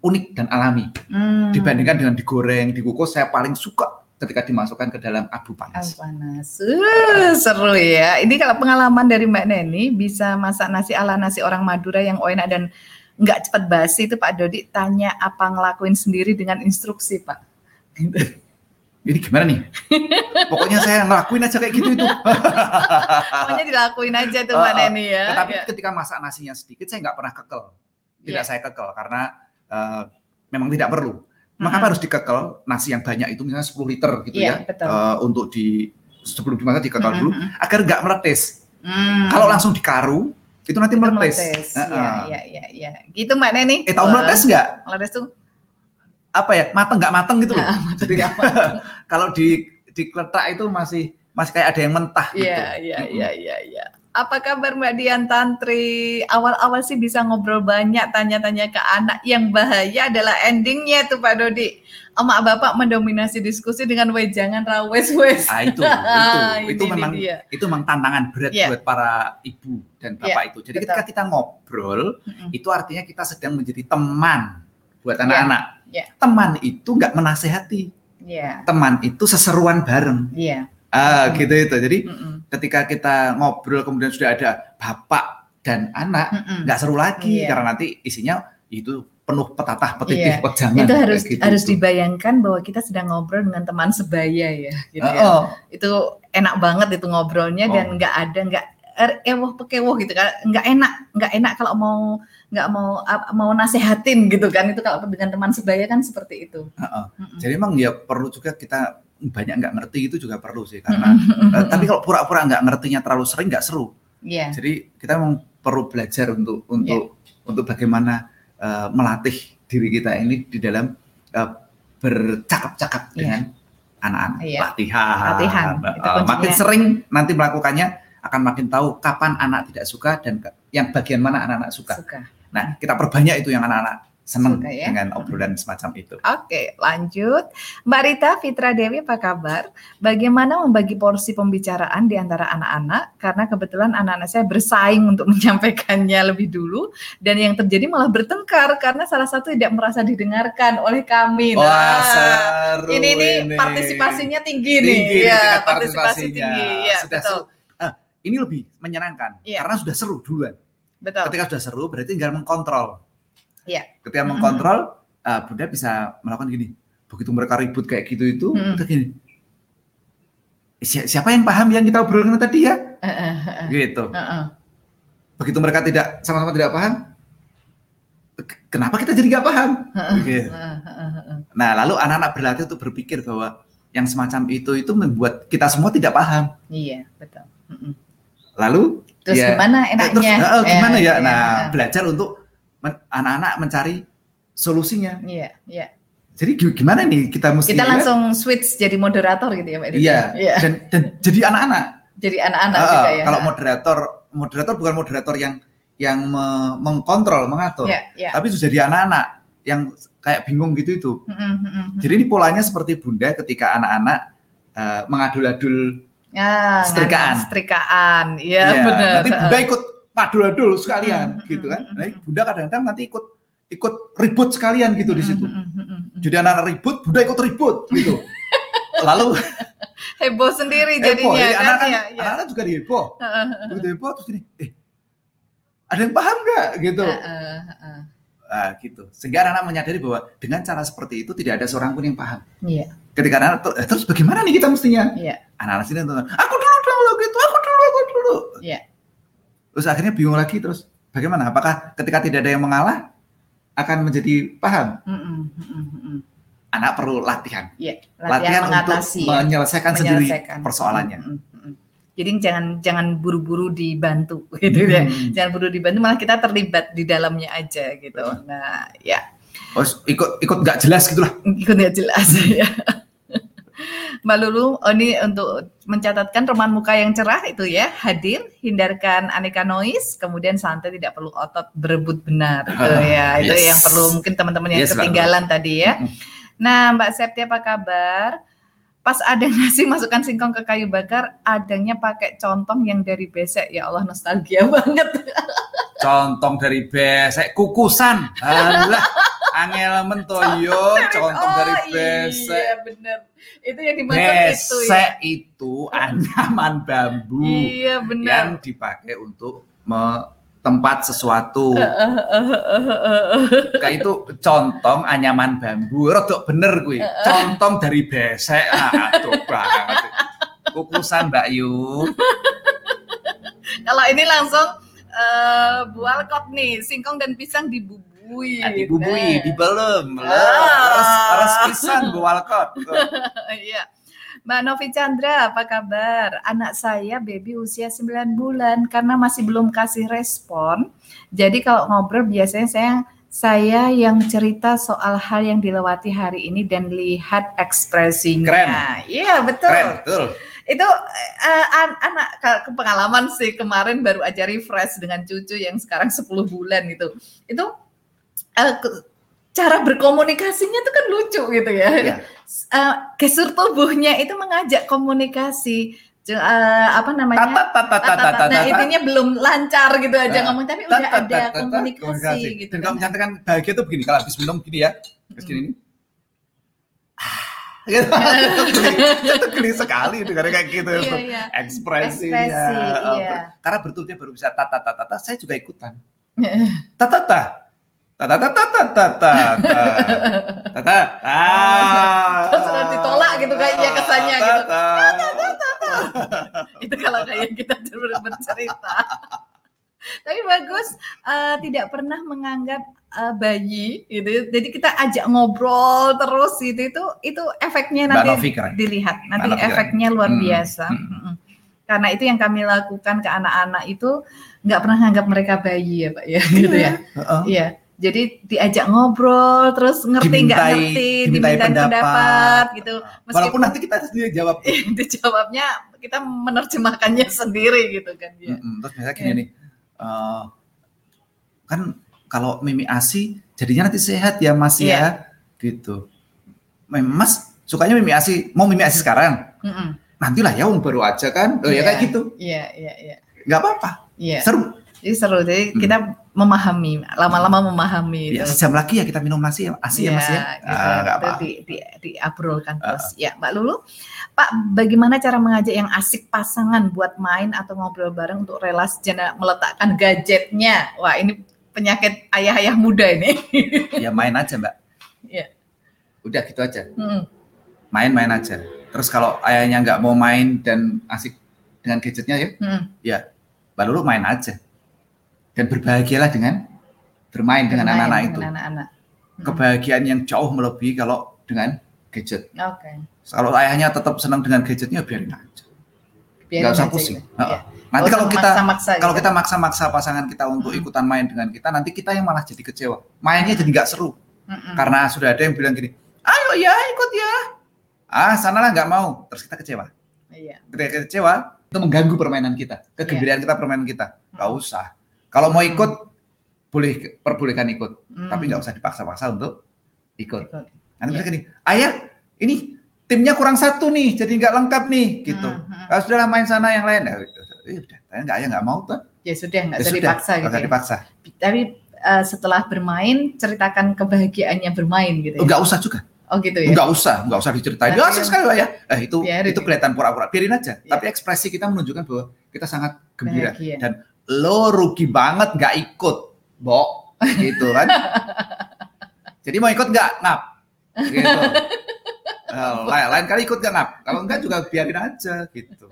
unik dan alami Hmm. dibandingkan dengan digoreng, dikukus saya paling suka ketika dimasukkan ke dalam abu Abu panas. panas. Uh, seru ya. Ini kalau pengalaman dari Mbak Neni bisa masak nasi ala nasi orang Madura yang enak dan nggak cepat basi itu Pak Dodi tanya apa ngelakuin sendiri dengan instruksi Pak. Ini gimana nih? Pokoknya saya ngelakuin aja kayak gitu itu. Pokoknya dilakuin aja tuh Mbak Uh, uh, Neni ya. Tetapi Ya. ketika masak nasinya sedikit saya nggak pernah kekel. Tidak Iya. saya kekel karena eh, memang tidak perlu. Maka Mm-mm. harus dikekel nasi yang banyak itu misalnya 10 liter gitu Iya, ya. betul. eh, untuk di sebelum dimasak dikekel dulu agar nggak meletes. Hmm. Kalau langsung dikaru itu nanti Itu meletes. meletes. Uh, Iya, uh. iya, iya, iya. Gitu Mbak Neni. Eh tahu Wah, meletes nggak? Meletes tuh Apa ya? Mateng nggak mateng gitu loh. Ah, Jadi kalau di dikletak itu masih masih kayak ada yang mentah gitu. Iya, iya, iya, iya, iya. Apa kabar Mbak Dian Tantri? Awal-awal sih bisa ngobrol banyak, tanya-tanya ke anak. Yang bahaya adalah endingnya tuh Pak Dodi. Emak bapak mendominasi diskusi dengan wejangan rawes-wes. Ah, itu, itu, Ini itu memang dia. itu memang tantangan berat Iya. buat para ibu dan bapak itu. Jadi betul. ketika kita ngobrol, Mm-mm. itu artinya kita sedang menjadi teman buat anak-anak. Iya. Teman itu nggak menasehati, Iya, teman itu seseruan bareng. iya. Ah, Mm. gitu itu. Jadi Mm-mm. Ketika kita ngobrol kemudian sudah ada bapak dan anak, nggak seru lagi Iya. karena nanti isinya itu penuh petatah petitih Iya. wejangan. Itu harus gitu harus dibayangkan bahwa kita sedang ngobrol dengan teman sebaya ya, gitu ya. Oh, oh. Itu enak banget itu ngobrolnya dan Oh. nggak ada nggak er, ewoh pekewoh gitu kan nggak enak nggak enak kalau mau nggak mau mau nasehatin gitu kan itu kalau dengan teman sebaya kan seperti itu Heeh. Mm-mm. Jadi memang ya perlu juga kita banyak nggak ngerti itu juga perlu sih karena eh, tapi kalau pura-pura nggak ngertinya terlalu sering nggak seru. Iya, Jadi kita memang perlu belajar untuk untuk untuk bagaimana eh, melatih diri kita ini di dalam eh, bercakap-cakap Iya. dengan anak-anak. Iya. Latihan. Latihan, kuncinya. makin sering nanti melakukannya akan makin tahu kapan anak tidak suka dan yang bagian mana anak-anak suka. suka. Nah, kita perbanyak itu yang anak-anak senang Suka ya. dengan obrolan semacam itu. Oke, lanjut. Mbak Rita Fitra Dewi, apa kabar? Bagaimana membagi porsi pembicaraan di antara anak-anak? Karena kebetulan anak-anak saya bersaing untuk menyampaikannya lebih dulu, dan yang terjadi malah bertengkar karena salah satu tidak merasa didengarkan oleh kami. Wah, Nah, seru ini nih ini. partisipasinya tinggi, nih. tinggi Ya, tingkat partisipasi partisipasinya. tinggi. Ya, sudah betul. seru. Ah, ini lebih menyenangkan Iya. karena sudah seru duluan. Betul. Ketika sudah seru berarti tinggal mengkontrol. Iya. Ketika mengkontrol, ah, Bunda bisa melakukan gini. Begitu mereka ribut kayak gitu itu, udah gini. "Si- Siapa yang paham yang kita obrolkan tadi ya? Eh, eh, eh, Gitu. eh, eh. Begitu mereka tidak sama-sama tidak paham, "K- kenapa kita jadi nggak paham? Gitu. Eh, eh, eh, eh. Nah, lalu anak-anak berlatih untuk berpikir bahwa yang semacam itu itu membuat kita semua tidak paham. Iya, betul. Mm-mm. Lalu Terus Ya. gimana Eh, enaknya? terus, eh, eh, gimana ya? iya, Nah, belajar untuk anak-anak mencari solusinya. Iya, iya. Jadi gi- gimana nih kita mesti Kita ya? langsung switch jadi moderator gitu ya, Mbak? Iya. Iya. Dan, dan jadi anak-anak. Jadi anak-anak Eh, juga ya. Kalau moderator, moderator bukan moderator yang yang me- mengkontrol, mengatur, Iya, iya. tapi sudah jadi anak-anak yang kayak bingung gitu itu. Mm, mm, mm, mm. Jadi ini polanya seperti bunda ketika anak-anak eh, mengadul-adul Ya, setrikaan. Setrikaan. Iya, Ya, benar. Nanti bunda ikut padul-adul sekalian Hmm, gitu kan. hmm, Nah, bunda kadang-kadang nanti ikut ikut ribut sekalian gitu di situ. Jadi anak-anak ribut, bunda ikut ribut gitu. Lalu Heboh sendiri heboh, jadinya jadi kan. anak-anak Iya, iya. anak-anak juga heboh. Heeh, Begitu heboh terus gini, eh ada yang paham nggak gitu. Nah, gitu. Sehingga anak-anak menyadari bahwa dengan cara seperti itu tidak ada seorang pun yang paham. Iya, Ketika anak "Eh, terus bagaimana nih kita mestinya? iya, Anak-anak sini aku dulu dulu gitu, aku dulu, aku dulu. iya. Terus akhirnya bingung lagi terus bagaimana? Apakah ketika tidak ada yang mengalah akan menjadi paham? Mm, mm, mm, mm. Anak perlu latihan, Iya, latihan, latihan untuk mengatasi ya. menyelesaikan sendiri Menyelesaikan. persoalannya. Mm, mm. Jadi jangan jangan buru-buru dibantu gitu ya. Hmm. Jangan buru dibantu malah kita terlibat di dalamnya aja gitu. Nah, ya Oh, ikut ikut nggak jelas gitulah. ikut nggak jelas ya. Mbak Lulu, oh ini untuk mencatatkan teman muka yang cerah itu ya, hadir, hindarkan aneka noise, kemudian santai tidak perlu otot berebut benar itu ya. Itu Yes. yang perlu mungkin teman-teman yang Yes, Mbak ketinggalan tadi ya. Nah, Mbak Septi apa kabar? Pas ada nasi masukkan singkong ke kayu bakar, adanya pakai contong yang dari besek. Ya Allah nostalgia banget. Contong dari besek, kukusan. Alah, angel mentoyo, contong dari Oh, besek. Iya bener. Itu yang dimaksud itu ya. Besek itu anyaman bambu Iya bener. yang dipakai untuk me- tempat sesuatu. Kayak itu contong anyaman bambu. Rodok bener gue. Contong dari besek. Ah, aduh banget. Kukusan Mbak Yu. Kalau ini langsung eh bual kok nih, singkong dan pisang dibubui. Ah, dibubui, Nah. dibelem. Ah. Res, res pisan Bu Walcott. Iya. Mbak Novi Chandra, apa kabar? Anak saya baby usia 9 bulan karena masih belum kasih respon. Jadi kalau ngobrol biasanya saya saya yang cerita soal hal yang dilewati hari ini dan lihat ekspresinya. Keren. Iya, betul. Keren, betul. Itu eh, an- anak pengalaman sih kemarin baru aja refresh dengan cucu yang sekarang 10 bulan gitu. Itu eh, ke- cara berkomunikasinya tuh kan lucu gitu ya. Iya. Eh, gestur tubuhnya itu mengajak komunikasi. Eh, apa namanya? Tata tata tata Tata- tata. Nah, intinya belum lancar gitu aja Nah, ngomong tapi Tata, udah tata, ada tata, komunikasi gitu. Dan kan. kamu menyatakan bahagia itu begini, kalau habis minum gini ya, terus gini. Gitu. itu geli, itu sekali dengar kayak gitu. Iya, iya. Ekspresinya. Ekspresi, iya. Karena betulnya baru bisa tata tata tata, saya juga ikutan. Tata tata. Tata tata tata tata. Tata. Terus udah ditolak gitu kayaknya kesannya gitu. Tata. itu kalau kayak kita ber- bercerita. Tapi bagus, eh, tidak pernah menganggap eh, bayi gitu. Jadi kita ajak ngobrol terus gitu. Itu itu efeknya nanti dilihat. Nanti Mbak efeknya luar Hmm, biasa. hmm. Mm-mm. Karena itu yang kami lakukan ke anak-anak itu nggak pernah nganggap mereka bayi ya, Pak ya, gitu ya. Iya. Jadi diajak ngobrol, terus ngerti nggak ngerti, dimintai dimintai pendapat, pendapat. gitu. Walaupun nanti kita sendiri jawab. dijawabnya kita menerjemahkannya sendiri gitu kan ya. Mm-mm. Terus biasanya gini nih, eh, kan kalau mimi asi jadinya nanti sehat ya mas Iya. ya, gitu. Mem- Mas sukanya mimi asi, mau mimi asi sekarang? Mm-mm. Nantilah ya, um, baru aja kan, oh, ya Iya. kayak gitu, Iya, iya, iya. nggak apa-apa, Iya. seru. Jadi seru. Jadi Hmm. kita memahami, lama-lama memahami Ya itu. sejam lagi ya kita minum nasi ya, asi ya mas ya, gitu. Ah, nggak Itu apa-apa. di, di, diobrolkan terus. Ya, Mbak Lulu, Pak, bagaimana cara mengajak yang asik pasangan buat main atau ngobrol bareng untuk relasi jangan meletakkan gadgetnya? Wah, ini penyakit ayah-ayah muda ini. Ya main aja mbak. Iya. Udah gitu aja, Mm. main-main aja. Terus kalau ayahnya nggak mau main dan asik dengan gadgetnya ya, Mm. mbak Lulu main aja. Dan berbahagialah dengan bermain dengan anak-anak itu. anak-anak. Mm. kebahagiaan yang jauh melebihi kalau dengan gadget. Oke. Kalau ayahnya tetap senang dengan gadgetnya, biarin aja. Biarin Nggak usah aja pusing. gitu. Iya. Nanti kalau kita maksa-maksa kalau gitu. kita maksa-maksa pasangan kita untuk Mm-mm. ikutan main dengan kita, nanti kita yang malah jadi kecewa. Mainnya jadi nggak seru Mm-mm. karena sudah ada yang bilang gini, ayo ya ikut ya. Ah sanalah nggak mau, terus kita kecewa. Iya. Ketika kita kecewa, itu mengganggu permainan kita, kegembiraan kita permainan kita. Nggak usah. Kalau mau ikut, boleh perbolehkan ikut, Mm. tapi nggak usah dipaksa-paksa untuk ikut. Ikut. Nanti Iya. mereka gini, ayah ini timnya kurang satu nih, jadi nggak lengkap nih, gitu. Hmm, hmm. Kalau sudahlah main sana yang lain, ya eh, udah, saya nggak ayah nggak mau tuh, Ya sudah nggak ya usah dipaksa nggak gitu. usah ya. dipaksa. Tapi eh, setelah bermain ceritakan kebahagiaannya bermain gitu ya. Nggak usah juga, Oh gitu ya. nggak usah, nggak usah diceritain. Tapi Ya yang- sekali lah ya, eh, itu Biarin itu ya. kelihatan pura-pura, biarin aja. Iya. Tapi ekspresi kita menunjukkan bahwa kita sangat gembira Bahagia. dan lo rugi banget nggak ikut, Bok, gitu kan. Jadi mau ikut nggak ngap, gitu. Eh, lain, lain kali ikut nggak ngap, kalau enggak juga biarin aja, gitu.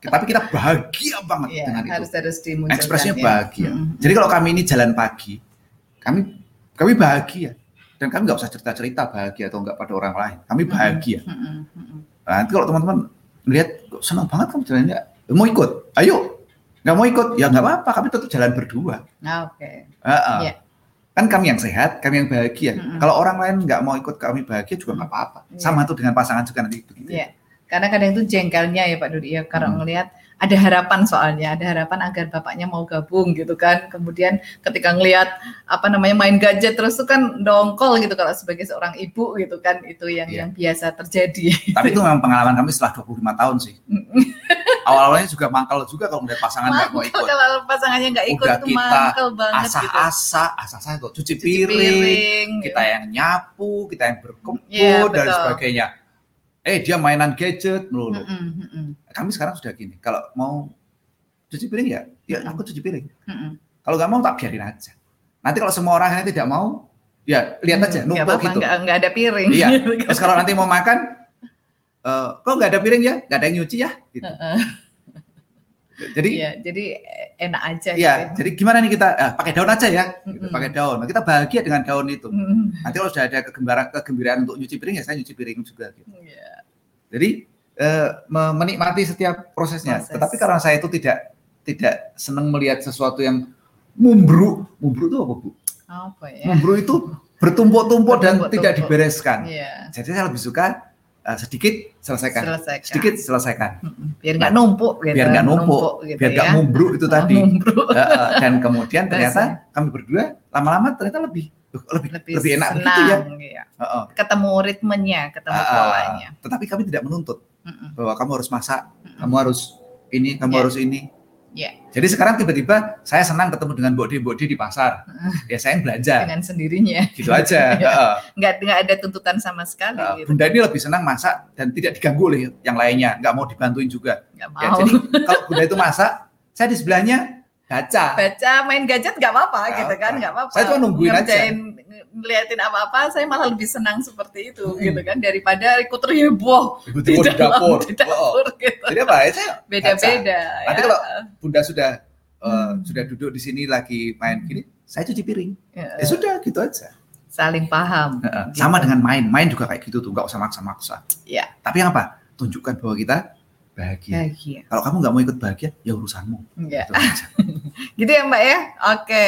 Tapi kita bahagia banget Iya, dengan itu. harus harus dimunculkan. ekspresinya ya. bahagia. Mm-mm. Jadi kalau kami ini jalan pagi, kami kami bahagia dan kami nggak usah cerita-cerita bahagia atau nggak pada orang lain. Kami bahagia. Mm-mm, mm-mm. Nah, nanti kalau teman-teman melihat senang banget kamu jalannya, mau ikut, ayo. Nggak mau ikut, ya nggak apa-apa. Kami tetap jalan berdua. Ah, Oke. Heeh. Iya. Kan kami yang sehat, kami yang bahagia. Mm-mm. Kalau orang lain nggak mau ikut kami bahagia juga nggak apa-apa. Iya. Sama tuh dengan pasangan juga nanti begitu. Iya. Karena kadang itu jengkelnya ya Pak Dudi ya, karena Hmm. ngelihat ada harapan soalnya, ada harapan agar bapaknya mau gabung gitu kan. Kemudian ketika ngelihat apa namanya main gadget terus tuh kan dongkol gitu kalau sebagai seorang ibu gitu kan, itu yang Iya. yang biasa terjadi. Tapi itu memang pengalaman kami setelah 25 tahun sih. Awal-awalnya juga mangkal juga kalau melihat pasangan nggak mau ikut. kalau pasangannya nggak ikut Udah itu kita mangkel banget gitu. Asa-asa, asa-asa itu cuci Cuci piring, kita gitu. yang nyapu, kita yang berkebun Iya, dan betul. sebagainya. Eh dia mainan gadget melulu. Mm-mm, mm-mm, Kami sekarang sudah gini, kalau mau cuci piring ya, ya aku cuci piring. mm-mm. Kalau nggak mau tak biarin aja. Nanti kalau semua orang yang tidak mau, ya lihat aja, nggak numpuk gitu. nggak, nggak ada piring. Iya. Terus kalau nanti mau makan, eh, kok nggak ada piring ya? Nggak ada yang nyuci ya? Gitu. Heeh. Jadi Iya, jadi enak aja. Iya, gitu. jadi gimana nih kita eh, pakai daun aja ya, gitu, pakai daun. Nah, kita bahagia dengan daun itu. Mm, Nanti kalau sudah ada kegembiraan, kegembiraan untuk nyuci piring ya saya nyuci piring juga. Gitu. iya. Jadi eh, me- menikmati setiap prosesnya. Proses. Tetapi karena saya itu tidak tidak senang melihat sesuatu yang mumbruk. Mumbruk itu apa bu? Apa ya? Mumbruk itu bertumpuk-tumpuk dan tidak dibereskan. Iya. Jadi saya lebih suka eh, sedikit selesaikan, Selesaikan. sedikit selesaikan, Mm-mm. Biar nggak numpuk gitu. biar nggak numpuk, gitu biar nggak ya. mumbruk itu tadi. Mumbruk. Heeh, dan kemudian ternyata kami berdua lama-lama ternyata lebih lebih lebih, Lebih, enak senang, begitu ya. iya. Heeh. Ketemu ritmenya, ketemu Ah, polanya. Tetapi kami tidak menuntut Mm-mm. bahwa kamu harus masak, Mm-mm. kamu harus ini, kamu Iya. harus ini. Iya. Jadi sekarang tiba-tiba saya senang ketemu dengan Bodi-Bodi di pasar. Ya saya yang belanja, Dengan sendirinya. gitu aja. Iya. Heeh. Nggak, nggak ada tuntutan sama sekali Nah, gitu. Bunda ini lebih senang masak dan tidak diganggu oleh yang lainnya, nggak mau dibantuin juga. Nggak Ya, mau. jadi kalau Bunda itu masak, saya di sebelahnya baca. Baca main gadget nggak apa-apa Nggak gitu kan, apa. nggak apa-apa. Saya cuma nungguin aja. Ngerjain, ngeliatin apa-apa, saya malah lebih senang seperti itu Hmm. gitu kan daripada ikut heboh di dapur. di dapur gitu. Oh, Jadi apa? Ya, saya Beda-beda. Nanti ya. kalau Bunda sudah eh, Hmm. sudah duduk di sini lagi main gini, saya cuci piring. Ya, Ya sudah, gitu aja. saling paham. Heeh. Gitu. Sama dengan main, main juga kayak gitu tuh, nggak usah maksa-maksa. Iya. Tapi apa? Tunjukkan bahwa kita bahagia. Bahagia. Kalau kamu nggak mau ikut bahagia, ya urusanmu. Ya. Gitu. Gitu ya Mbak ya? Oke.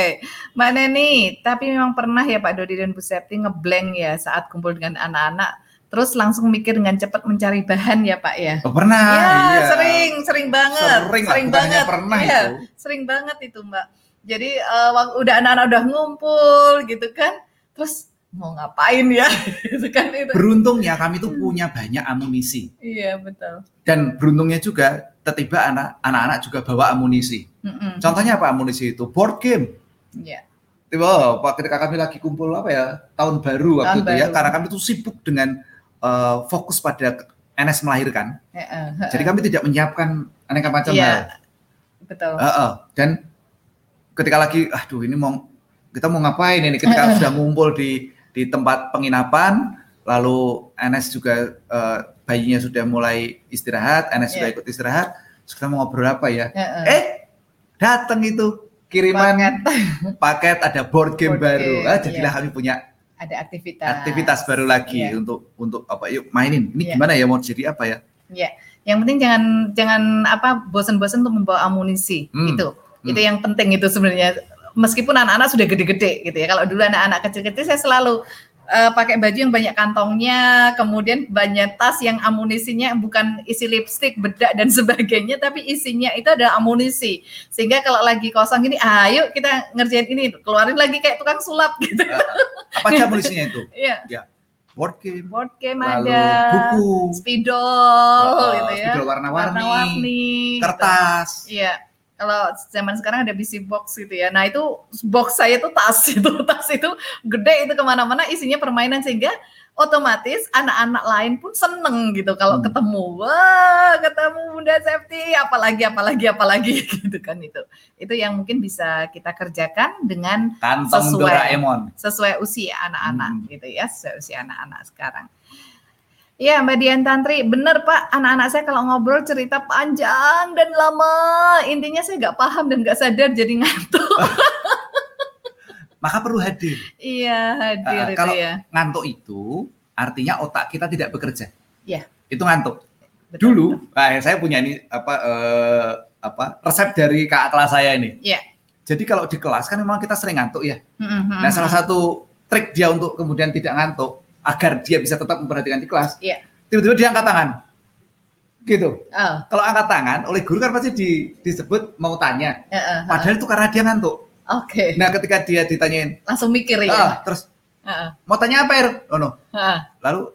Mbak Neni, tapi memang pernah ya Pak Dodi dan Bu Septi ngeblank ya saat kumpul dengan anak-anak. Terus langsung mikir dengan cepat mencari bahan ya Pak ya? Oh, pernah, ya, iya. sering, sering banget. Sering lah, bukan hanya pernah Iya, itu. Sering banget itu Mbak. Jadi waktu udah anak-anak udah ngumpul gitu kan. Terus mau ngapain ya? gitu kan itu. Beruntungnya kami tuh punya banyak amunisi. Iya, betul. Dan beruntungnya juga tiba anak anak-anak juga bawa amunisi. Mm-mm. Contohnya apa amunisi itu? Board game. Iya. Tiba, Pak, ketika kami lagi kumpul apa ya tahun baru waktu Tahun itu ya, karena kami tuh sibuk dengan eh, fokus pada NS melahirkan. Heeh, Jadi kami tidak menyiapkan aneka macam Iya. hal. betul. Heeh. Dan ketika lagi, aduh ini mau kita mau ngapain ini? Ketika sudah ngumpul di di tempat penginapan, lalu NS juga eh, bayinya sudah mulai istirahat, NS sudah Iya. ikut istirahat. Kita mau ngobrol apa ya? Heeh. Eh, datang itu kiriman paket, ada board game Board baru. game, Ah, jadilah iya. kami punya Ada aktivitas. aktivitas baru lagi Iya. untuk untuk apa? Yuk mainin. Ini Iya. gimana ya mau jadi apa ya? Ya, yang penting jangan jangan apa bosan-bosan untuk membawa amunisi Hmm, itu. hmm. Itu yang penting itu sebenarnya. Meskipun anak-anak sudah gede-gede gitu ya. Kalau dulu anak-anak kecil-kecil saya selalu eh, pakai baju yang banyak kantongnya, kemudian banyak tas yang amunisinya bukan isi lipstick, bedak dan sebagainya, tapi isinya itu ada amunisi. Sehingga kalau lagi kosong gini, ayo kita ngerjain ini, keluarin lagi kayak tukang sulap gitu. Apa aja amunisinya itu? Iya, Board game, board game lalu ada, buku, spidol Oh, gitu ya. spidol warna-warni, warna-warni, gitu. kertas. Iya. Kalau zaman sekarang ada busy box gitu ya. Nah itu box saya tuh tas itu tas itu gede itu ke mana-mana isinya permainan sehingga otomatis anak-anak lain pun seneng gitu kalau Hmm. ketemu wah ketemu Bunda Septi apalagi apalagi apalagi gitu kan itu itu yang mungkin bisa kita kerjakan dengan Kantong Sesuai. Doraemon. sesuai usia anak-anak Hmm. gitu ya sesuai usia anak-anak sekarang. Iya Mbak Dian Tantri, bener Pak, anak-anak saya kalau ngobrol cerita panjang dan lama, intinya saya nggak paham dan nggak sadar jadi ngantuk. Maka perlu hadir. iya hadir Ah, itu kalau- ya. Ngantuk itu artinya otak kita tidak bekerja. Iya. Itu ngantuk. Betul, Dulu, betul. nah, saya punya ini apa eh, apa resep dari kakak kelas saya ini. Iya. Jadi kalau di kelas kan memang kita sering ngantuk ya. Mm-mm. Nah, salah satu trik dia untuk kemudian tidak ngantuk agar dia bisa tetap memperhatikan di kelas. Iya. Tiba-tiba dia angkat tangan. Gitu. Oh, Kalau angkat tangan oleh guru kan pasti di- disebut mau tanya. eh, eh, Padahal itu karena dia ngantuk. Oke. Nah, ketika dia ditanyain, Langsung mikir ya. ah, terus eh, mau tanya apa, Er? Oh, no. eh, Lalu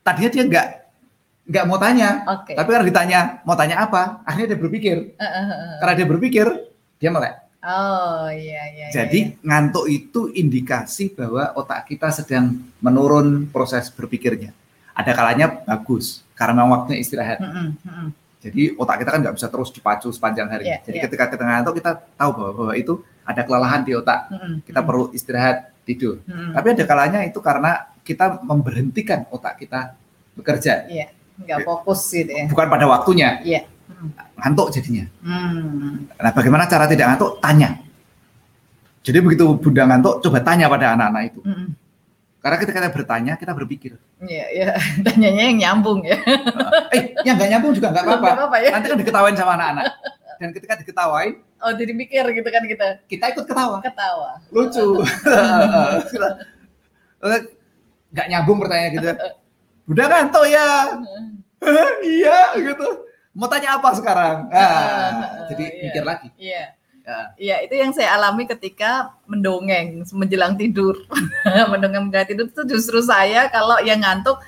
tadinya dia nggak nggak mau tanya, Oke. tapi karena ditanya mau tanya apa, akhirnya dia berpikir. Karena dia berpikir, dia melek. Oh iya iya. iya, Jadi iya. ngantuk itu indikasi bahwa otak kita sedang menurun proses berpikirnya. Ada kalanya bagus karena memang waktunya istirahat. Mm-mm, mm-mm. Jadi otak kita kan nggak bisa terus dipacu sepanjang hari. Iya, Jadi iya. ketika kita ngantuk kita tahu bahwa, bahwa itu ada kelelahan di otak. Mm-mm, Kita perlu istirahat tidur. mm-mm. Tapi ada kalanya itu karena kita memberhentikan otak kita bekerja. Iya, nggak fokus gitu ya. Bukan pada waktunya. Iya. Mm. Ngantuk jadinya. Hmm. Nah, bagaimana cara tidak ngantuk? Tanya. Jadi begitu Bunda ngantuk, coba tanya pada anak-anak itu. Mm-mm. Karena ketika kita bertanya, kita berpikir. Iya, iya. Tanyanya yang nyambung ya. eh, yang nggak nyambung juga nggak apa-apa. Apa-apa ya. Nanti kan diketawain sama anak-anak. Dan ketika diketawain, Oh, jadi mikir gitu kan kita kita ikut ketawa. ketawa. Lucu. Nggak nyambung pertanyaan gitu. Udah ngantuk ya? iya gitu. Mau tanya apa sekarang? Ah, jadi Iya. mikir lagi. Iya. Ya. Iya, itu yang saya alami ketika mendongeng menjelang tidur. mendongeng menjelang tidur itu justru saya kalau yang ngantuk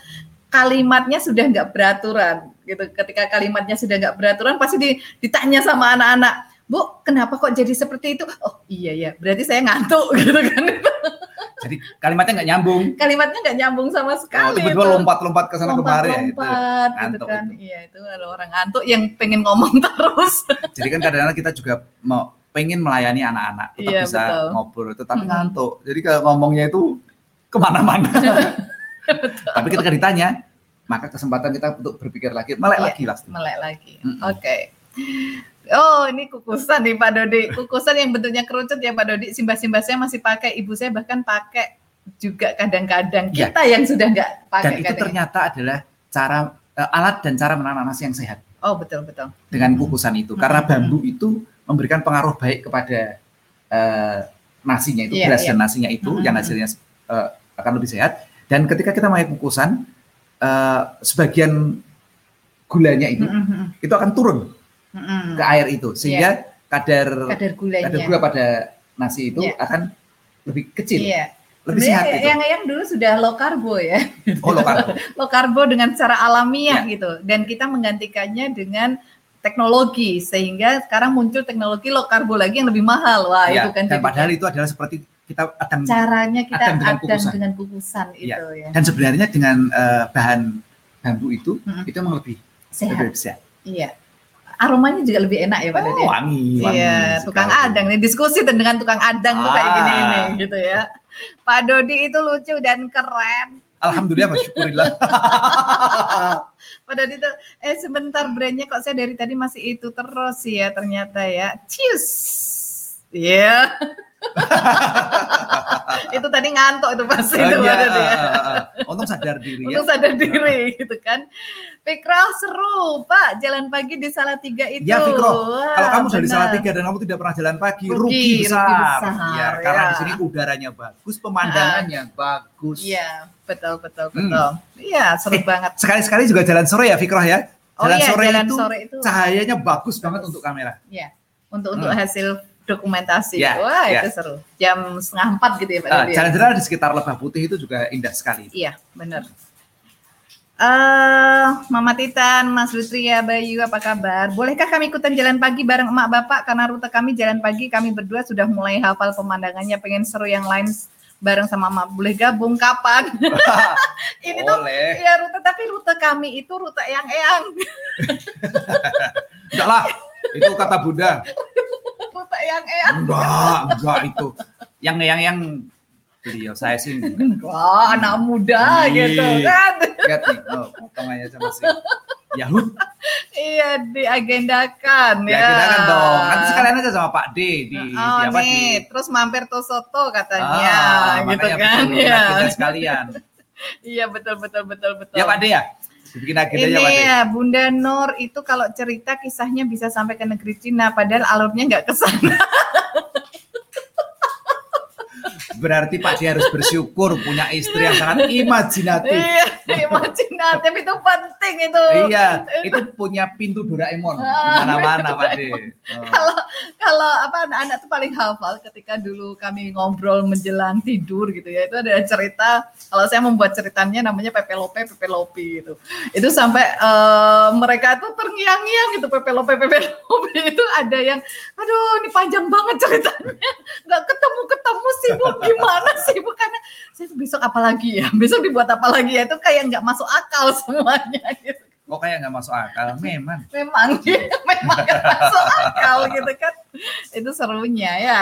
kalimatnya sudah nggak beraturan gitu. Ketika kalimatnya sudah nggak beraturan pasti di- ditanya sama anak-anak, Bu, kenapa kok jadi seperti itu? Oh iya ya, berarti saya ngantuk gitu kan. Jadi kalimatnya nggak nyambung. Kalimatnya nggak nyambung sama Oh, sekali. tiba-tiba itu. lompat-lompat ke sana kemari ya itu. lompat gitu ngantuk kan. itu. Iya, itu ada orang ngantuk yang pengen ngomong terus. Jadi kan kadang-kadang kita juga mau pengen melayani anak-anak, tetap Iya, bisa betul. ngobrol, tetapi Mhm. ngantuk. Jadi kalau ngomongnya itu ke mana-mana. Tapi ketika ditanya, maka kesempatan kita untuk berpikir lagi, melek Iya. lagi lah. melek lagi. Mm-mm. Oke. Oh, ini kukusan nih Pak Dodi. Kukusan yang bentuknya kerucut ya Pak Dodi. Simbah-simbah saya masih pakai, ibu saya bahkan pakai juga kadang-kadang. Iya. Kita yang sudah nggak Dan pakai itu kadang. ternyata adalah cara eh, alat dan cara menanam nasi yang sehat Oh, betul betul. dengan kukusan itu. Karena bambu itu memberikan pengaruh baik kepada eh, nasinya itu, Iya, beras iya. dan nasinya itu, Mhm. yang hasilnya eh, akan lebih sehat. Dan ketika kita pakai kukusan, eh, sebagian gulanya itu Mm-mm, itu akan turun mm-mm. ke air itu sehingga kadar Kadar gulanya. kadar gula pada nasi itu Iya. akan lebih kecil, Iya. lebih Sebenarnya sehat itu. yang yang dulu sudah low carbo ya. Oh, low carbo. low carbo dengan cara alamiah Ya. gitu dan kita menggantikannya dengan teknologi sehingga sekarang muncul teknologi low carbo lagi yang lebih mahal wah Ya, itu kan dan padahal itu adalah seperti kita akan caranya kita adang dengan kukusan. dengan kukusan Iya. itu ya dan sebenarnya dengan eh, bahan bambu itu Mm-mm. itu memang lebih sehat lebih sehat. iya aromanya juga lebih enak ya Pak Dede Oh, wangi, wangi. Iya, tukang sekali. adang nih diskusi dengan tukang adang tuh kayak Ah. gini ini gitu ya. Pak Dodi itu lucu dan keren. Alhamdulillah, bersyukurillah. Pak Dodi tuh, eh sebentar brandnya kok saya dari tadi masih itu terus ya ternyata ya. Cheers. Iya. itu tadi ngantuk itu pasti Oh, itu iya, ya. ah. Untung sadar diri ya. Sadar diri gitu kan. Fikroh seru Pak, jalan pagi di Salatiga itu. Ya Fikroh, Wah, Kalau kamu sudah di benar. Salatiga dan kamu tidak pernah jalan pagi, Rugi, rugi, rugi besar. besar, Ya, karena ya. di sini udaranya bagus, pemandangannya bagus. Iya, betul betul Hmm. betul. Iya, seru Eh, banget. Sekali-sekali juga jalan sore ya Fikroh ya. Oh Jalan iya, sore jalan itu sore itu cahayanya bagus banget untuk kamera. Iya, untuk untuk Hmm. hasil dokumentasi. Ya, Wah, ya. itu seru. Jam setengah empat gitu ya Pak Ah, Dodi ya? Jalan-jalan di sekitar Lebah Putih itu juga indah sekali. Iya, benar. Eh, Mama Titan, Mas Lutria, Bayu, apa kabar? Bolehkah kami ikutan jalan pagi bareng emak bapak? Karena rute kami jalan pagi, kami berdua sudah mulai hafal pemandangannya. Pengen seru yang lain bareng sama emak. Boleh gabung kapan? Ini tuh Boleh. ya rute, tapi rute kami itu rute yang eyang. Enggak lah, itu kata Bunda. yang eyang. Enggak, enggak itu. Yang yang yang beliau saya sih enggak. Wah, anak muda Ih. gitu kan. Lihat nih, oh, potongannya sama si Yahud. Iya, diagendakan Ya, ya. kita kan dong. Nanti sekalian aja sama Pak D di, Oh di apa di nih, terus mampir tuh soto katanya, Ah, gitu kan? betul, Iya, agenda sekalian. iya betul betul betul betul. Ya Pak D ya? Dibikin agendanya Ini ya Bunda Nur itu kalau cerita kisahnya bisa sampai ke negeri Cina, padahal alurnya nggak ke sana. berarti Pak dia harus bersyukur punya istri yang sangat imajinatif. Iya, imajinatif itu penting itu. Iya, itu punya pintu Doraemon di mana-mana Pak. Oh. Kalau kalau apa anak-anak tuh paling hafal ketika dulu kami ngobrol menjelang tidur gitu ya. Itu ada cerita kalau saya membuat ceritanya namanya Pepe Lope Pepe Lopi gitu. Itu sampai eh, mereka tuh terngiang-ngiang gitu Pepe Lope Pepe Lopi itu ada yang aduh ini panjang banget ceritanya. nggak ketemu-ketemu sih Bu gimana sih Bu karena saya tuh besok apa lagi ya? Besok dibuat apa lagi ya? Itu kayak nggak masuk akal semuanya gitu. Kok kayak nggak masuk akal? Memang. Memang memang nggak masuk akal gitu kan. Itu serunya ya.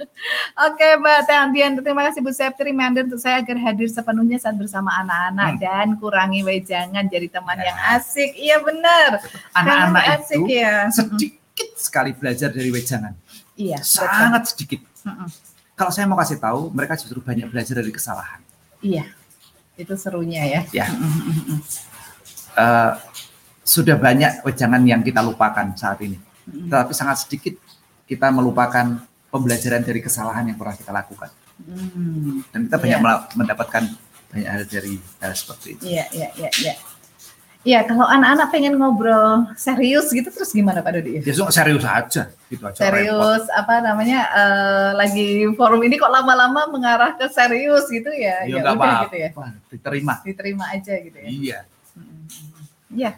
Oke Mbak Tandian, terima kasih Bu Septi reminder untuk saya agar hadir sepenuhnya saat bersama anak-anak Hmm. dan kurangi wejangan jadi teman Ya. yang asik. Iya benar. Anak-anak asik itu ya. sedikit sekali belajar dari wejangan. Iya. betul. Sangat sedikit. Mm-mm. Kalau saya mau kasih tahu, mereka justru banyak belajar dari kesalahan. Iya. Itu serunya ya. Ya. Eh, sudah banyak wejangan yang kita lupakan saat ini. Mm-mm. Tetapi sangat sedikit kita melupakan pembelajaran dari kesalahan yang pernah kita lakukan. Mm. Dan kita banyak Iya. mela- mendapatkan banyak hal dari hal seperti itu. Iya, iya, iya, iya. Iya, kalau anak-anak pengen ngobrol serius gitu terus gimana Pak Dodi? Ya serius aja, gitu aja. repot. Serius apa namanya eh, lagi forum ini kok lama-lama mengarah ke serius gitu ya? Ya Ya udah apa-apa, gitu ya. diterima. Diterima aja gitu ya. Iya. Iya.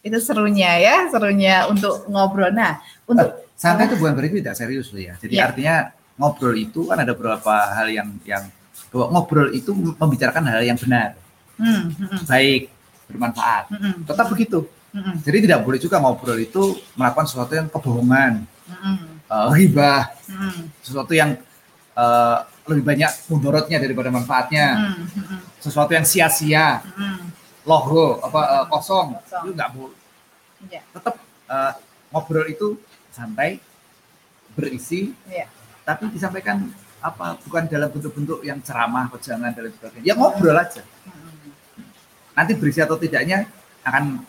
Itu serunya ya, serunya untuk ngobrol. Nah, untuk Santai itu bukan berarti tidak serius loh ya. Jadi Iya. artinya ngobrol itu kan ada beberapa hal yang yang bahwa ngobrol itu membicarakan hal yang benar, hmm, hmm, hmm, baik, bermanfaat. hmm, hmm, Tetap begitu. hmm, hmm, Jadi tidak boleh juga ngobrol itu melakukan sesuatu yang kebohongan, hmm, eh, ribah, hmm, sesuatu yang eh, lebih banyak mudorotnya daripada manfaatnya, hmm, hmm, sesuatu yang sia-sia, hmm. logo apa eh, kosong, Kosong. itu nggak boleh. Iya. Tetap eh, ngobrol itu santai, berisi, Iya. tapi disampaikan apa bukan dalam bentuk-bentuk yang ceramah, jangan dan sebagainya. Ya ngobrol aja. Hmm, Nanti berisi atau tidaknya akan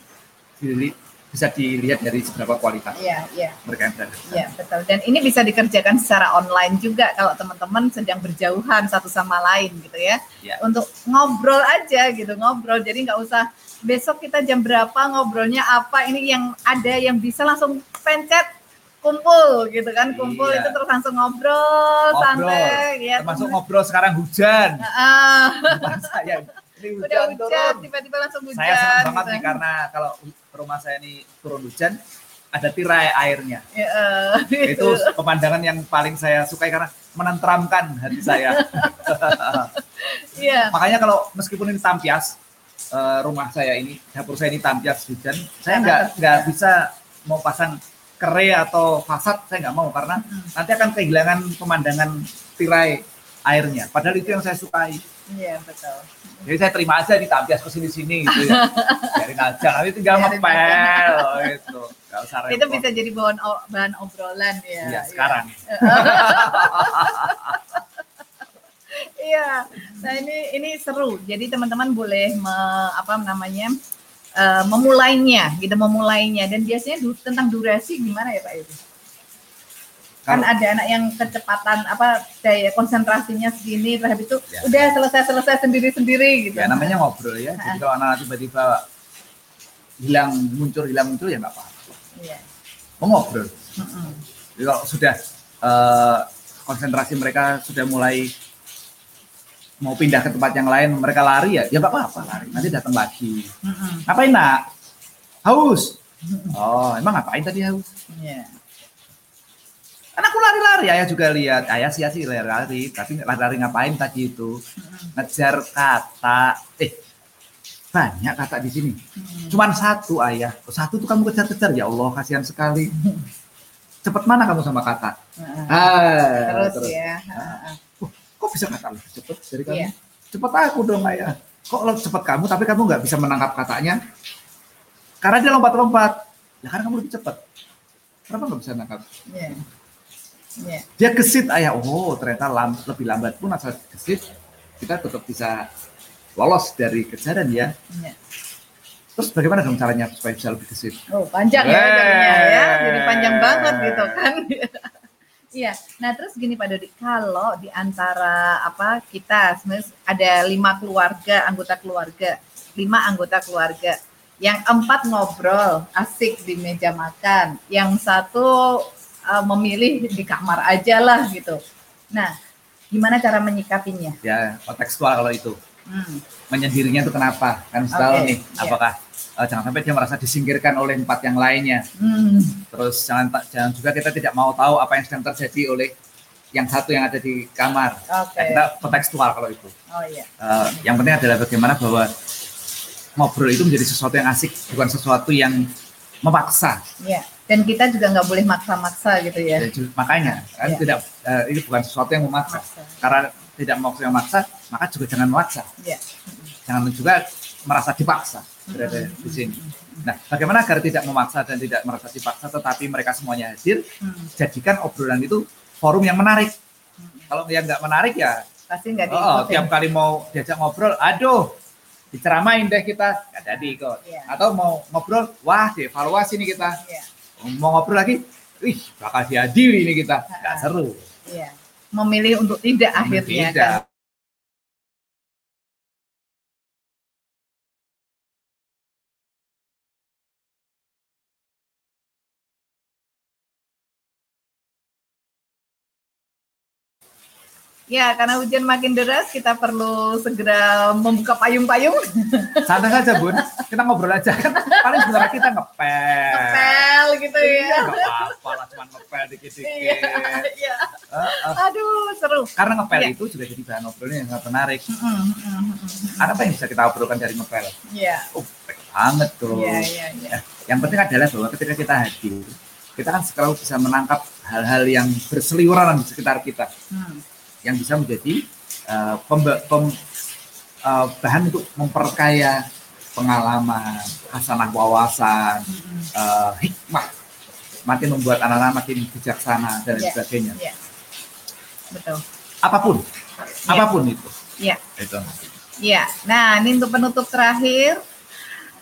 dili- bisa dilihat dari seberapa kualitas Iya, iya. mereka yang berada. di sana. Ya betul. Dan ini bisa dikerjakan secara online juga kalau teman-teman sedang berjauhan satu sama lain gitu ya. Ya. Untuk ngobrol aja gitu, ngobrol. Jadi nggak usah besok kita jam berapa ngobrolnya apa. Ini yang ada yang bisa langsung pencet kumpul gitu kan. Kumpul Iya. itu terus langsung ngobrol, Ngobrol. santai ya. Termasuk ngobrol sekarang hujan. Saya. Udah hujan, tiba-tiba langsung hujan. Saya senang banget nih karena kalau rumah saya ini turun hujan ada tirai airnya. Ya, eh, Itu pemandangan yang paling saya sukai karena menenteramkan hati saya. Iya. Makanya kalau meskipun ini tampias eh, rumah saya ini dapur saya ini tampias hujan, saya nggak nggak bisa mau pasang kere atau fasad saya nggak mau karena Hmm. nanti akan kehilangan pemandangan tirai airnya. Padahal itu yang saya sukai. Iya betul. Jadi saya terima aja di tampias ke sini-sini gitu ya. Biarin aja, nanti tinggal ngepel gitu. Gak usah repot. Itu bisa jadi bahan bahan obrolan ya. Iya, sekarang. Iya. Nah ini ini seru. Jadi teman-teman boleh me- apa namanya eh, memulainya, gitu memulainya. Dan biasanya du- tentang durasi gimana ya Pak itu? Kan ada anak yang kecepatan apa daya konsentrasinya segini, terhadap itu Ya. udah selesai selesai sendiri sendiri gitu. Ya namanya ngobrol ya. Jadi kalau anak tiba-tiba hilang muncul hilang muncul ya nggak apa-apa. Mau ngobrol. Mm-mm. Jadi kalau sudah eh, konsentrasi mereka sudah mulai mau pindah ke tempat yang lain, mereka lari ya, ya nggak apa-apa lari. Nanti datang lagi. Mm-mm. Ngapain nak? Haus. Oh, emang ngapain tadi haus? Iya. Kan aku lari-lari, ayah juga lihat. Ayah sih sih lari-lari, tapi lari-lari ngapain tadi itu? Mm-mm. Ngejar kata. Eh, banyak kata di sini. Mm-mm. Cuman satu ayah. Oh, Satu tuh kamu kejar-kejar. Ya Allah, kasihan sekali. Cepet mana kamu sama kata? Heeh. Ah, Terus, ya. Heeh. Kok bisa kata lebih cepet dari kamu? Iya. Cepet aku dong ayah. Kok lo cepet kamu, tapi kamu nggak bisa menangkap katanya? Karena dia lompat-lompat. Ya karena kamu lebih cepet. Kenapa nggak bisa nangkap? Iya. Iya. Dia gesit ayah. Oh ternyata lam, lebih lambat pun asal gesit kita tetap bisa lolos dari kejaran ya. Iya. Terus bagaimana dong caranya supaya bisa lebih gesit? Oh, panjang ya ya. Jadi panjang banget gitu kan. Iya. Nah, terus gini Pak Dodi, kalau di antara apa kita sebenarnya ada lima keluarga, anggota keluarga, lima anggota keluarga. Yang empat ngobrol asik di meja makan, yang satu uh, memilih di kamar aja lah gitu. Nah, gimana cara menyikapinya? Ya, kontekstual kalau itu. Hmm. Menyendirinya itu kenapa? Kan setahu Oke, nih, iya. apakah eh, jangan sampai dia merasa disingkirkan oleh empat yang lainnya. Hmm. Terus jangan jangan juga kita tidak mau tahu apa yang sedang terjadi oleh yang satu yang ada di kamar. Oke. Ya, kita kontekstual kalau itu. Oh iya. Eh, yang penting adalah bagaimana bahwa ngobrol itu menjadi sesuatu yang asik, bukan sesuatu yang memaksa. Iya. Dan kita juga nggak boleh maksa-maksa gitu ya. Ju- makanya kan Iya. tidak eh, ini bukan sesuatu yang memaksa. Maksa. Karena tidak mau yang memaksa, maka juga jangan memaksa. Iya. Jangan juga merasa dipaksa berada di sini. Nah, bagaimana agar tidak memaksa dan tidak merasa dipaksa, tetapi mereka semuanya hadir, Hmm. jadikan obrolan itu forum yang menarik. Kalau yang nggak menarik ya, Pasti nggak oh, tiap kali mau diajak ngobrol, aduh, diceramain deh kita, nggak jadi kok. Iya. Atau mau ngobrol, wah dievaluasi nih kita. Iya. Mau ngobrol lagi, wih bakal dihadiri nih kita, nggak seru. Iya. Memilih untuk tidak akhirnya Tidak. kan. Ya, karena hujan makin deras, kita perlu segera membuka payung-payung. Santai saja bun, kita ngobrol aja kan. Paling sebenarnya kita ngepel. Ngepel gitu Iya, ya. nggak apa-apa lah, cuma ngepel Iya, dikit-dikit. iya. Eh, eh. Aduh, seru. Karena ngepel Iya. itu juga jadi bahan obrolan yang sangat menarik. Mm, mm, mm, mm. Apa yang bisa kita obrolkan dari ngepel? Iya, Oh, baik banget tuh. iya, iya, iya. Yang penting adalah bahwa ketika kita hadir, kita kan selalu bisa menangkap hal-hal yang berseliweran di sekitar kita, Hmm, yang bisa menjadi pemba- pem- eh, bahan untuk memperkaya pengalaman, hasanah wawasan, eh, hikmah, makin membuat anak-anak makin bijaksana dan Iya. sebagainya. Iya. Betul. Apa pun, Iya. apa pun itu. Iya. Itu. Iya, nah ini untuk penutup terakhir.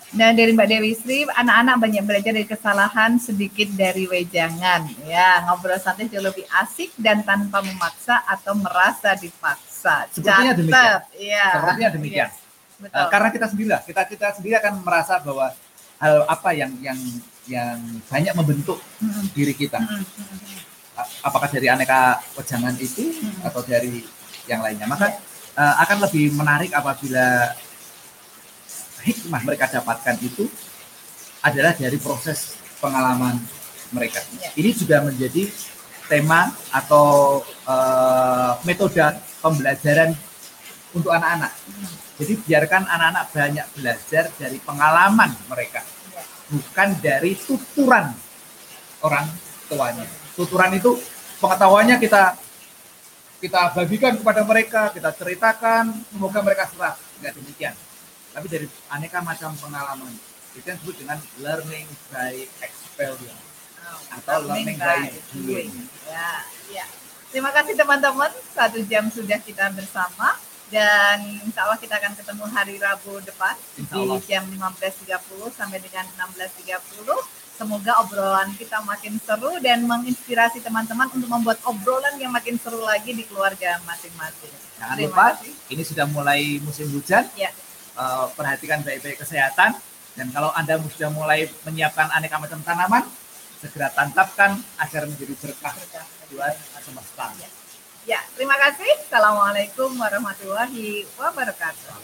Nah dari Mbak Dewi Sri, anak-anak banyak belajar dari kesalahan sedikit dari wejangan. Ya, ngobrol santai jauh lebih asik dan tanpa memaksa atau merasa dipaksa. Sepertinya demikian. Iya. Sepertinya demikian. Iya, Betul. Eh, karena kita sendiri lah, kita kita sendiri akan merasa bahwa hal apa yang yang yang banyak membentuk Mm-mm. diri kita. A- Apakah dari aneka wejangan itu Mm-mm. atau dari yang lainnya. Maka Iya. eh, akan lebih menarik apabila hikmah mereka dapatkan itu adalah dari proses pengalaman mereka. Iya. Ini juga menjadi tema atau eh, metode pembelajaran untuk anak-anak. Jadi biarkan anak-anak banyak belajar dari pengalaman mereka, Iya. bukan dari tuturan orang tuanya. Tuturan itu pengetahuannya kita kita bagikan kepada mereka, kita ceritakan, semoga mereka serap. Tidak demikian. Tapi dari aneka macam pengalaman. Itu yang disebut dengan learning by experience. Atau learning by doing. Ya, ya. Terima kasih teman-teman. Satu jam sudah kita bersama dan insya Allah kita akan ketemu hari Rabu depan di jam 15.30 sampai dengan 16.30. Semoga obrolan kita makin seru dan menginspirasi teman-teman untuk membuat obrolan yang makin seru lagi di keluarga masing-masing. Jangan Terima lupa, kasih. ini sudah mulai musim hujan. Ya. Eh, perhatikan baik-baik kesehatan. Dan kalau Anda sudah mulai menyiapkan aneka macam tanaman, segera tantapkan agar menjadi berkah buat semesta. Ya, terima kasih. Assalamualaikum warahmatullahi wabarakatuh.